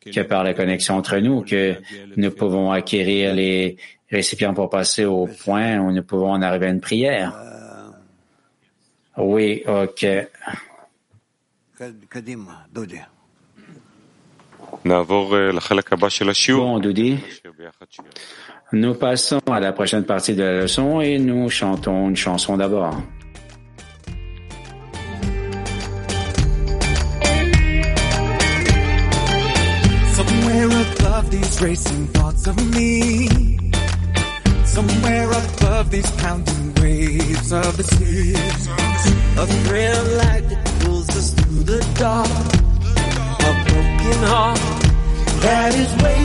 que par la connexion entre nous que nous pouvons acquérir les récipients pour passer au point où nous pouvons en arriver à une prière. Oui, ok. Bon, Doudi, nous passons à la prochaine partie de la leçon et nous chantons une chanson d'abord. These racing thoughts of me. Somewhere above these pounding waves of the sea. A thrill light that pulls us through the dark. A broken heart that is waiting